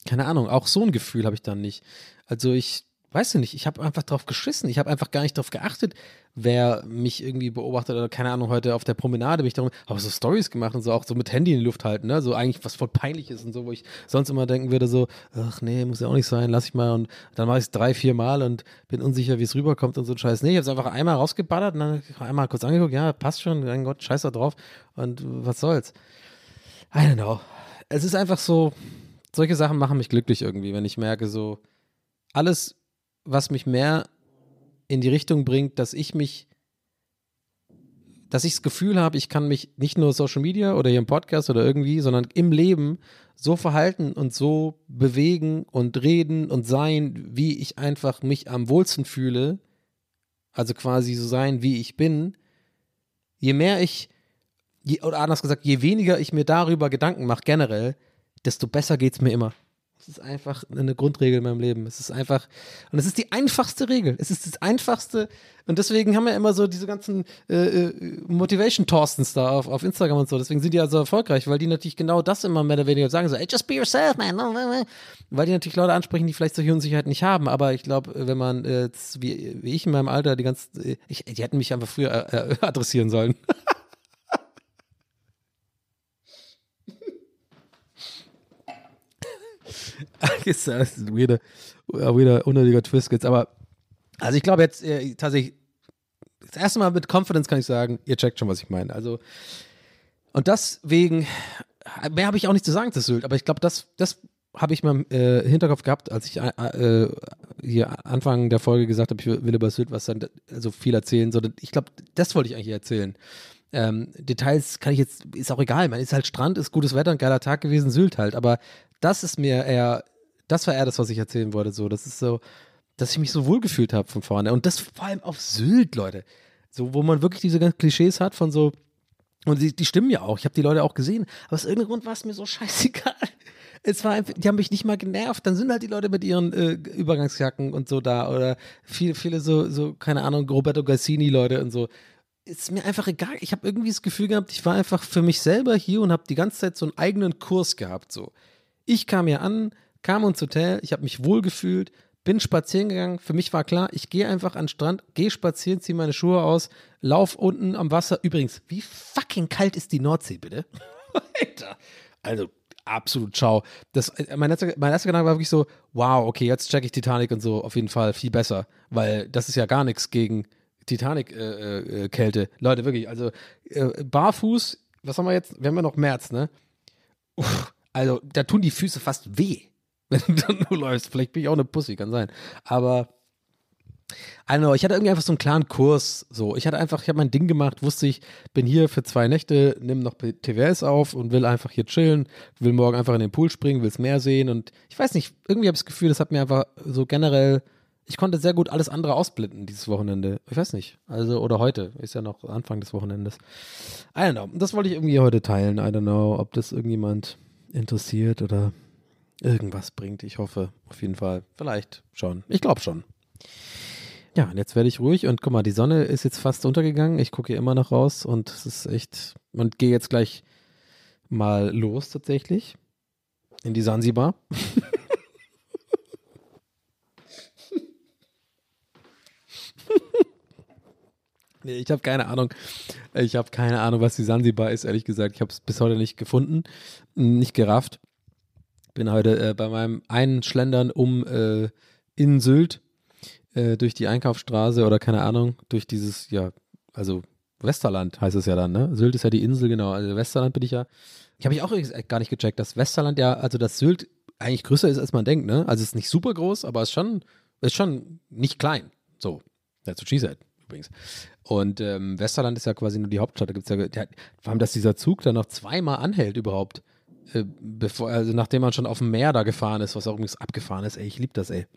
Keine Ahnung, auch so ein Gefühl habe ich dann nicht. Also ich weißt du nicht, ich habe einfach drauf geschissen. Ich habe einfach gar nicht drauf geachtet, wer mich irgendwie beobachtet oder keine Ahnung, heute auf der Promenade bin ich darum, habe so Stories gemacht und so auch so mit Handy in die Luft halten, ne? So eigentlich was voll peinlich ist und so, wo ich sonst immer denken würde, so, ach nee, muss ja auch nicht sein, lass ich mal und dann mache ich es drei, vier Mal und bin unsicher, wie es rüberkommt und so ein Scheiß. Nee, ich habe es einfach einmal rausgeballert und dann einmal kurz angeguckt, ja, passt schon, mein Gott, scheiß da drauf und was soll's. I don't know. Es ist einfach so, solche Sachen machen mich glücklich irgendwie, wenn ich merke, so, alles was mich mehr in die Richtung bringt, dass ich mich, dass ich das Gefühl habe, ich kann mich nicht nur Social Media oder hier im Podcast oder irgendwie, sondern im Leben so verhalten und so bewegen und reden und sein, wie ich einfach mich am wohlsten fühle, also quasi so sein, wie ich bin, je mehr ich, je, oder anders gesagt, je weniger ich mir darüber Gedanken mache generell, desto besser geht es mir immer. Es ist einfach eine Grundregel in meinem Leben. Es ist einfach, und es ist die einfachste Regel. Es ist das einfachste, und deswegen haben wir immer so diese ganzen äh, äh, Motivation-Torstens da auf, auf Instagram und so. Deswegen sind die ja so erfolgreich, weil die natürlich genau das immer mehr oder weniger sagen, so, hey, just be yourself, man. Weil die natürlich Leute ansprechen, die vielleicht solche Unsicherheiten nicht haben. Aber ich glaube, wenn man, äh, wie, wie ich in meinem Alter, die ganzen, äh, ich, die hätten mich einfach früher äh, äh adressieren sollen. das ist ein weirder, weirder, unnötiger Twist jetzt. Aber, also ich glaube jetzt äh, tatsächlich, das erste Mal mit Confidence kann ich sagen, ihr checkt schon, was ich meine. Also, und deswegen, mehr habe ich auch nicht zu sagen zu Sylt, aber ich glaube, das, das habe ich mal im äh, Hinterkopf gehabt, als ich äh, äh hier Anfang der Folge gesagt habe, ich will über Sylt was dann also viel erzählen. So, ich glaube, das wollte ich eigentlich erzählen. Ähm, Details kann ich jetzt, ist auch egal, man ist halt Strand, ist gutes Wetter, ein geiler Tag gewesen, Sylt halt, aber das ist mir eher, das war eher das, was ich erzählen wollte, so, das ist so, dass ich mich so wohl gefühlt habe von vorne. Und das vor allem auf Sylt, Leute, so, wo man wirklich diese ganzen Klischees hat von so, und die, die stimmen ja auch, ich habe die Leute auch gesehen, aber aus irgendeinem Grund war es mir so scheißegal. Es war einfach, die haben mich nicht mal genervt. Dann sind halt die Leute mit ihren äh, Übergangsjacken und so da oder viele, viele so, so, keine Ahnung, Roberto Gassini-Leute und so ist mir einfach egal. Ich habe irgendwie das Gefühl gehabt, ich war einfach für mich selber hier und habe die ganze Zeit so einen eigenen Kurs gehabt. So, ich kam hier an, kam ins Hotel, ich habe mich wohl gefühlt, bin spazieren gegangen. Für mich war klar, ich gehe einfach an den Strand, gehe spazieren, ziehe meine Schuhe aus, lauf unten am Wasser. Übrigens, wie fucking kalt ist die Nordsee, bitte? Alter. Also, absolut ciao. Das, äh, mein, erster, mein erster Gedanke war wirklich so, wow, okay, jetzt check ich Titanic und so auf jeden Fall viel besser, weil das ist ja gar nichts gegen Titanic-Kälte. Äh, äh, Leute, wirklich, also äh, barfuß, was haben wir jetzt? Wir haben ja noch März, ne? Uff, also, da tun die Füße fast weh, wenn du dann nur läufst. Vielleicht bin ich auch eine Pussy, kann sein. Aber I don't know, ich hatte irgendwie einfach so einen klaren Kurs. So, ich hatte einfach, ich habe mein Ding gemacht, wusste ich, bin hier für zwei Nächte, nimm noch TWS auf und will einfach hier chillen, will morgen einfach in den Pool springen, will es mehr sehen und ich weiß nicht, irgendwie habe ich das Gefühl, das hat mir einfach so generell ich konnte sehr gut alles andere ausblenden dieses Wochenende. Ich weiß nicht. Also, oder heute. Ist ja noch Anfang des Wochenendes. I don't know. Das wollte ich irgendwie heute teilen. I don't know, ob das irgendjemand interessiert oder irgendwas bringt. Ich hoffe auf jeden Fall. Vielleicht schon. Ich glaube schon. Ja, und jetzt werde ich ruhig und guck mal, die Sonne ist jetzt fast untergegangen. Ich gucke hier immer noch raus und es ist echt. Und gehe jetzt gleich mal los tatsächlich in die Sansibar. Nee, ich habe keine Ahnung. Ich habe keine Ahnung, was die Sansibar ist, ehrlich gesagt. Ich habe es bis heute nicht gefunden, nicht gerafft. Bin heute äh, bei meinem einen Schlendern um äh, in Sylt äh, durch die Einkaufsstraße oder keine Ahnung, durch dieses, ja, also Westerland heißt es ja dann, ne? Sylt ist ja die Insel, genau. Also Westerland bin ich ja. Ich habe ich auch gar nicht gecheckt, dass Westerland ja, also dass Sylt eigentlich größer ist, als man denkt, ne? Also es ist nicht super groß, aber es ist schon, ist schon nicht klein. So, that's what she said übrigens. Und ähm, Westerland ist ja quasi nur die Hauptstadt. Da gibt's ja, der, vor allem, dass dieser Zug dann noch zweimal anhält überhaupt. Äh, bevor, also nachdem man schon auf dem Meer da gefahren ist, was auch übrigens abgefahren ist, ey, ich liebe das, ey.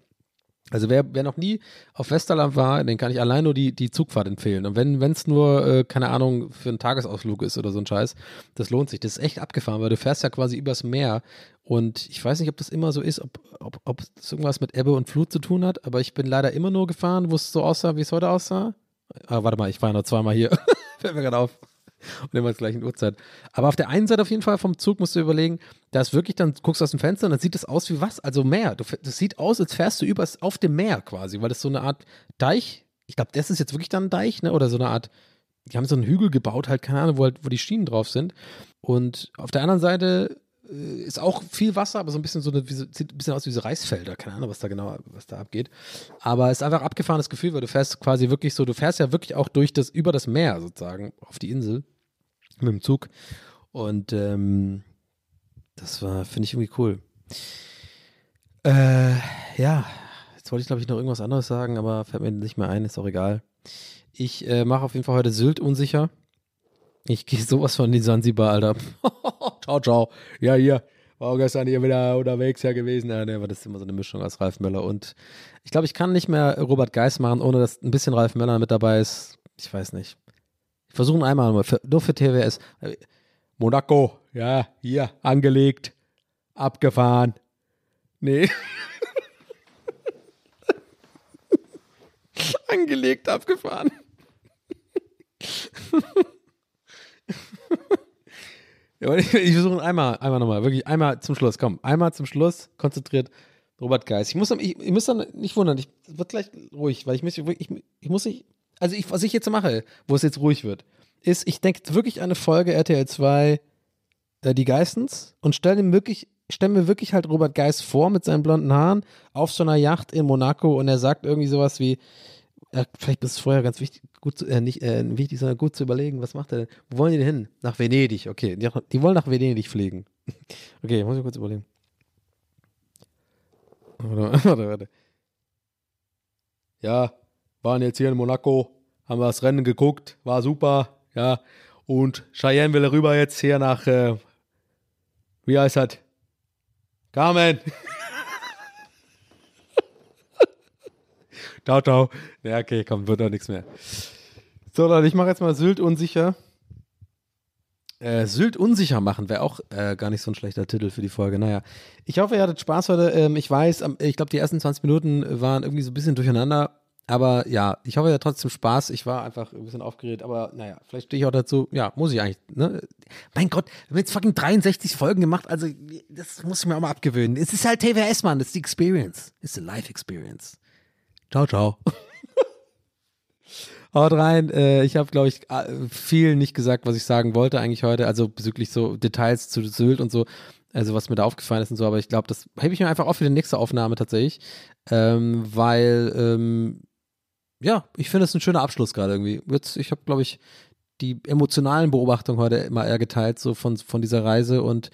Also wer, wer noch nie auf Westerland war, den kann ich allein nur die, die Zugfahrt empfehlen. Und wenn es nur, äh, keine Ahnung, für einen Tagesausflug ist oder so ein Scheiß, das lohnt sich. Das ist echt abgefahren, weil du fährst ja quasi übers Meer. Und ich weiß nicht, ob das immer so ist, ob, ob, ob das irgendwas mit Ebbe und Flut zu tun hat, aber ich bin leider immer nur gefahren, wo es so aussah, wie es heute aussah. Ah, warte mal, ich war ja noch zweimal hier. Fällt mir gerade auf. Und immer zur gleichen Uhrzeit. Aber auf der einen Seite auf jeden Fall vom Zug musst du überlegen, da ist wirklich, dann guckst du aus dem Fenster und dann sieht das aus wie was? Also Meer. Du, das sieht aus, als fährst du übers, auf dem Meer quasi, weil das so eine Art Deich, ich glaube, das ist jetzt wirklich dann ein Deich, ne? Oder so eine Art, die haben so einen Hügel gebaut, halt, keine Ahnung, wo, halt, wo die Schienen drauf sind. Und auf der anderen Seite äh, ist auch viel Wasser, aber so ein bisschen so eine, sieht ein bisschen aus wie so Reisfelder, keine Ahnung, was da genau, was da abgeht. Aber es ist einfach abgefahrenes Gefühl, weil du fährst quasi wirklich so, du fährst ja wirklich auch durch das, über das Meer sozusagen, auf die Insel mit dem Zug. Und ähm, das war, finde ich irgendwie cool. Äh, ja, jetzt wollte ich glaube ich noch irgendwas anderes sagen, aber fällt mir nicht mehr ein, ist auch egal. Ich äh, mache auf jeden Fall heute Sylt unsicher. Ich gehe sowas von die Sansibar, Alter. ciao, ciao. Ja, hier. War gestern hier wieder unterwegs ja gewesen. Ja, ne, war das immer so eine Mischung aus Ralf Möller und ich glaube, ich kann nicht mehr Robert Geis machen, ohne dass ein bisschen Ralf Möller mit dabei ist. Ich weiß nicht. Ich versuche einmal für, nur für TWS. Monaco, ja, hier, angelegt, abgefahren. Nee. Angelegt, abgefahren. ich, ich versuche einmal, einmal nochmal, wirklich einmal zum Schluss, komm, einmal zum Schluss, konzentriert. Robert Geis. Ich muss, ich, ich muss dann nicht wundern, ich wird gleich ruhig, weil ich muss, ich, ich muss nicht, also ich, was ich jetzt mache, wo es jetzt ruhig wird, ist, ich denke wirklich an eine Folge RTL 2, äh, die Geistens, und stelle mir wirklich, stell mir wirklich halt Robert Geis vor mit seinen blonden Haaren auf so einer Yacht in Monaco und er sagt irgendwie sowas wie, ja, vielleicht ist es vorher ganz wichtig, gut zu, äh, nicht äh, wichtig, sondern gut zu überlegen, was macht er denn? Wo wollen die denn hin? Nach Venedig, okay. Die, die wollen nach Venedig fliegen. Okay, muss ich kurz überlegen. Warte, warte, warte. Ja, waren jetzt hier in Monaco, haben wir das Rennen geguckt, war super, ja. Und Cheyenne will rüber jetzt hier nach, äh, wie heißt das? Carmen. ciao, ciao. Ja, okay, komm, wird doch nichts mehr. So, Leute, ich mache jetzt mal Sylt unsicher. Äh, Sylt unsicher machen wäre auch äh, gar nicht so ein schlechter Titel für die Folge. Naja, ich hoffe, ihr hattet Spaß heute. Ähm, ich weiß, ich glaube, die ersten 20 Minuten waren irgendwie so ein bisschen durcheinander. Aber ja, ich hoffe, hattet trotzdem Spaß. Ich war einfach ein bisschen aufgeregt. Aber naja, vielleicht stehe ich auch dazu. Ja, muss ich eigentlich. Ne? Mein Gott, wir haben jetzt fucking 63 Folgen gemacht. Also, das muss ich mir auch mal abgewöhnen. Es ist halt TWS, Mann. Das ist die Experience. It's a life experience. Ciao, ciao. Haut rein. Äh, ich habe, glaube ich, viel nicht gesagt, was ich sagen wollte eigentlich heute. Also bezüglich so Details zu Sylt und so. Also was mir da aufgefallen ist und so. Aber ich glaube, das hebe ich mir einfach auf für die nächste Aufnahme tatsächlich. Ähm, weil, ähm, ja, ich finde es ein schöner Abschluss gerade irgendwie. Jetzt, ich habe, glaube ich, die emotionalen Beobachtungen heute immer eher geteilt, so von, von dieser Reise. Und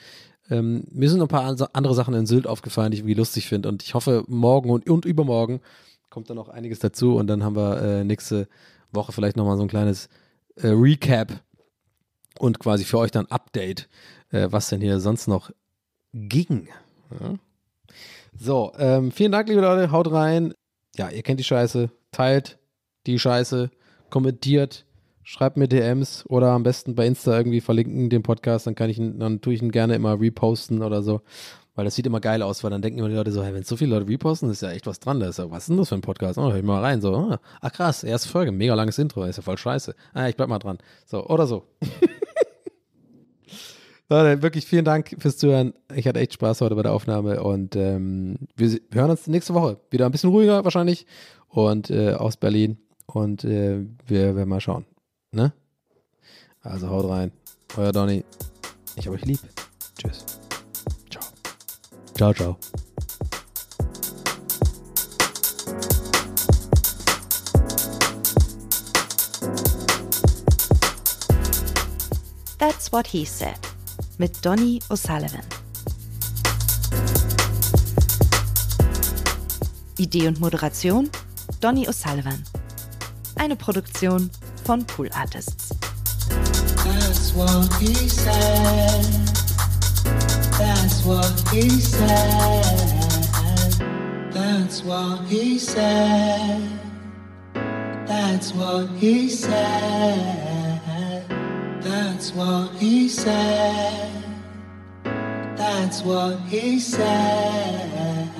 ähm, mir sind ein paar an- andere Sachen in Sylt aufgefallen, die ich irgendwie lustig finde. Und ich hoffe, morgen und, und übermorgen kommt da noch einiges dazu. Und dann haben wir äh, nächste Woche vielleicht nochmal so ein kleines äh, Recap und quasi für euch dann Update, äh, was denn hier sonst noch ging. Ja. So, ähm, vielen Dank, liebe Leute. Haut rein. Ja, ihr kennt die Scheiße. Teilt die Scheiße. Kommentiert. Schreibt mir DMs oder am besten bei Insta irgendwie verlinken den Podcast. Dann kann ich ihn, dann tue ich ihn gerne immer reposten oder so. Weil das sieht immer geil aus, weil dann denken immer die Leute so, hey, wenn so viele Leute reposten, ist ja echt was dran. Da ist ja, was ist denn das für ein Podcast? Oh, hör ich mal rein. So, ah, ah, krass, erste Folge, mega langes Intro, ist ja voll scheiße. Ah, ich bleib mal dran. So, oder so. Leute, wirklich vielen Dank fürs Zuhören. Ich hatte echt Spaß heute bei der Aufnahme und ähm, wir hören uns nächste Woche. Wieder ein bisschen ruhiger wahrscheinlich und äh, aus Berlin und äh, wir werden mal schauen. Ne? Also haut rein. Euer Donny. Ich hab euch lieb. Tschüss. Ciao. Ciao, ciao. That's What He Said mit Donny O'Sullivan. Idee und Moderation Donny O'Sullivan. Eine Produktion von Pool Artists. That's what he said. That's what he said. That's what he said. That's what he said. That's what he said. That's what he said.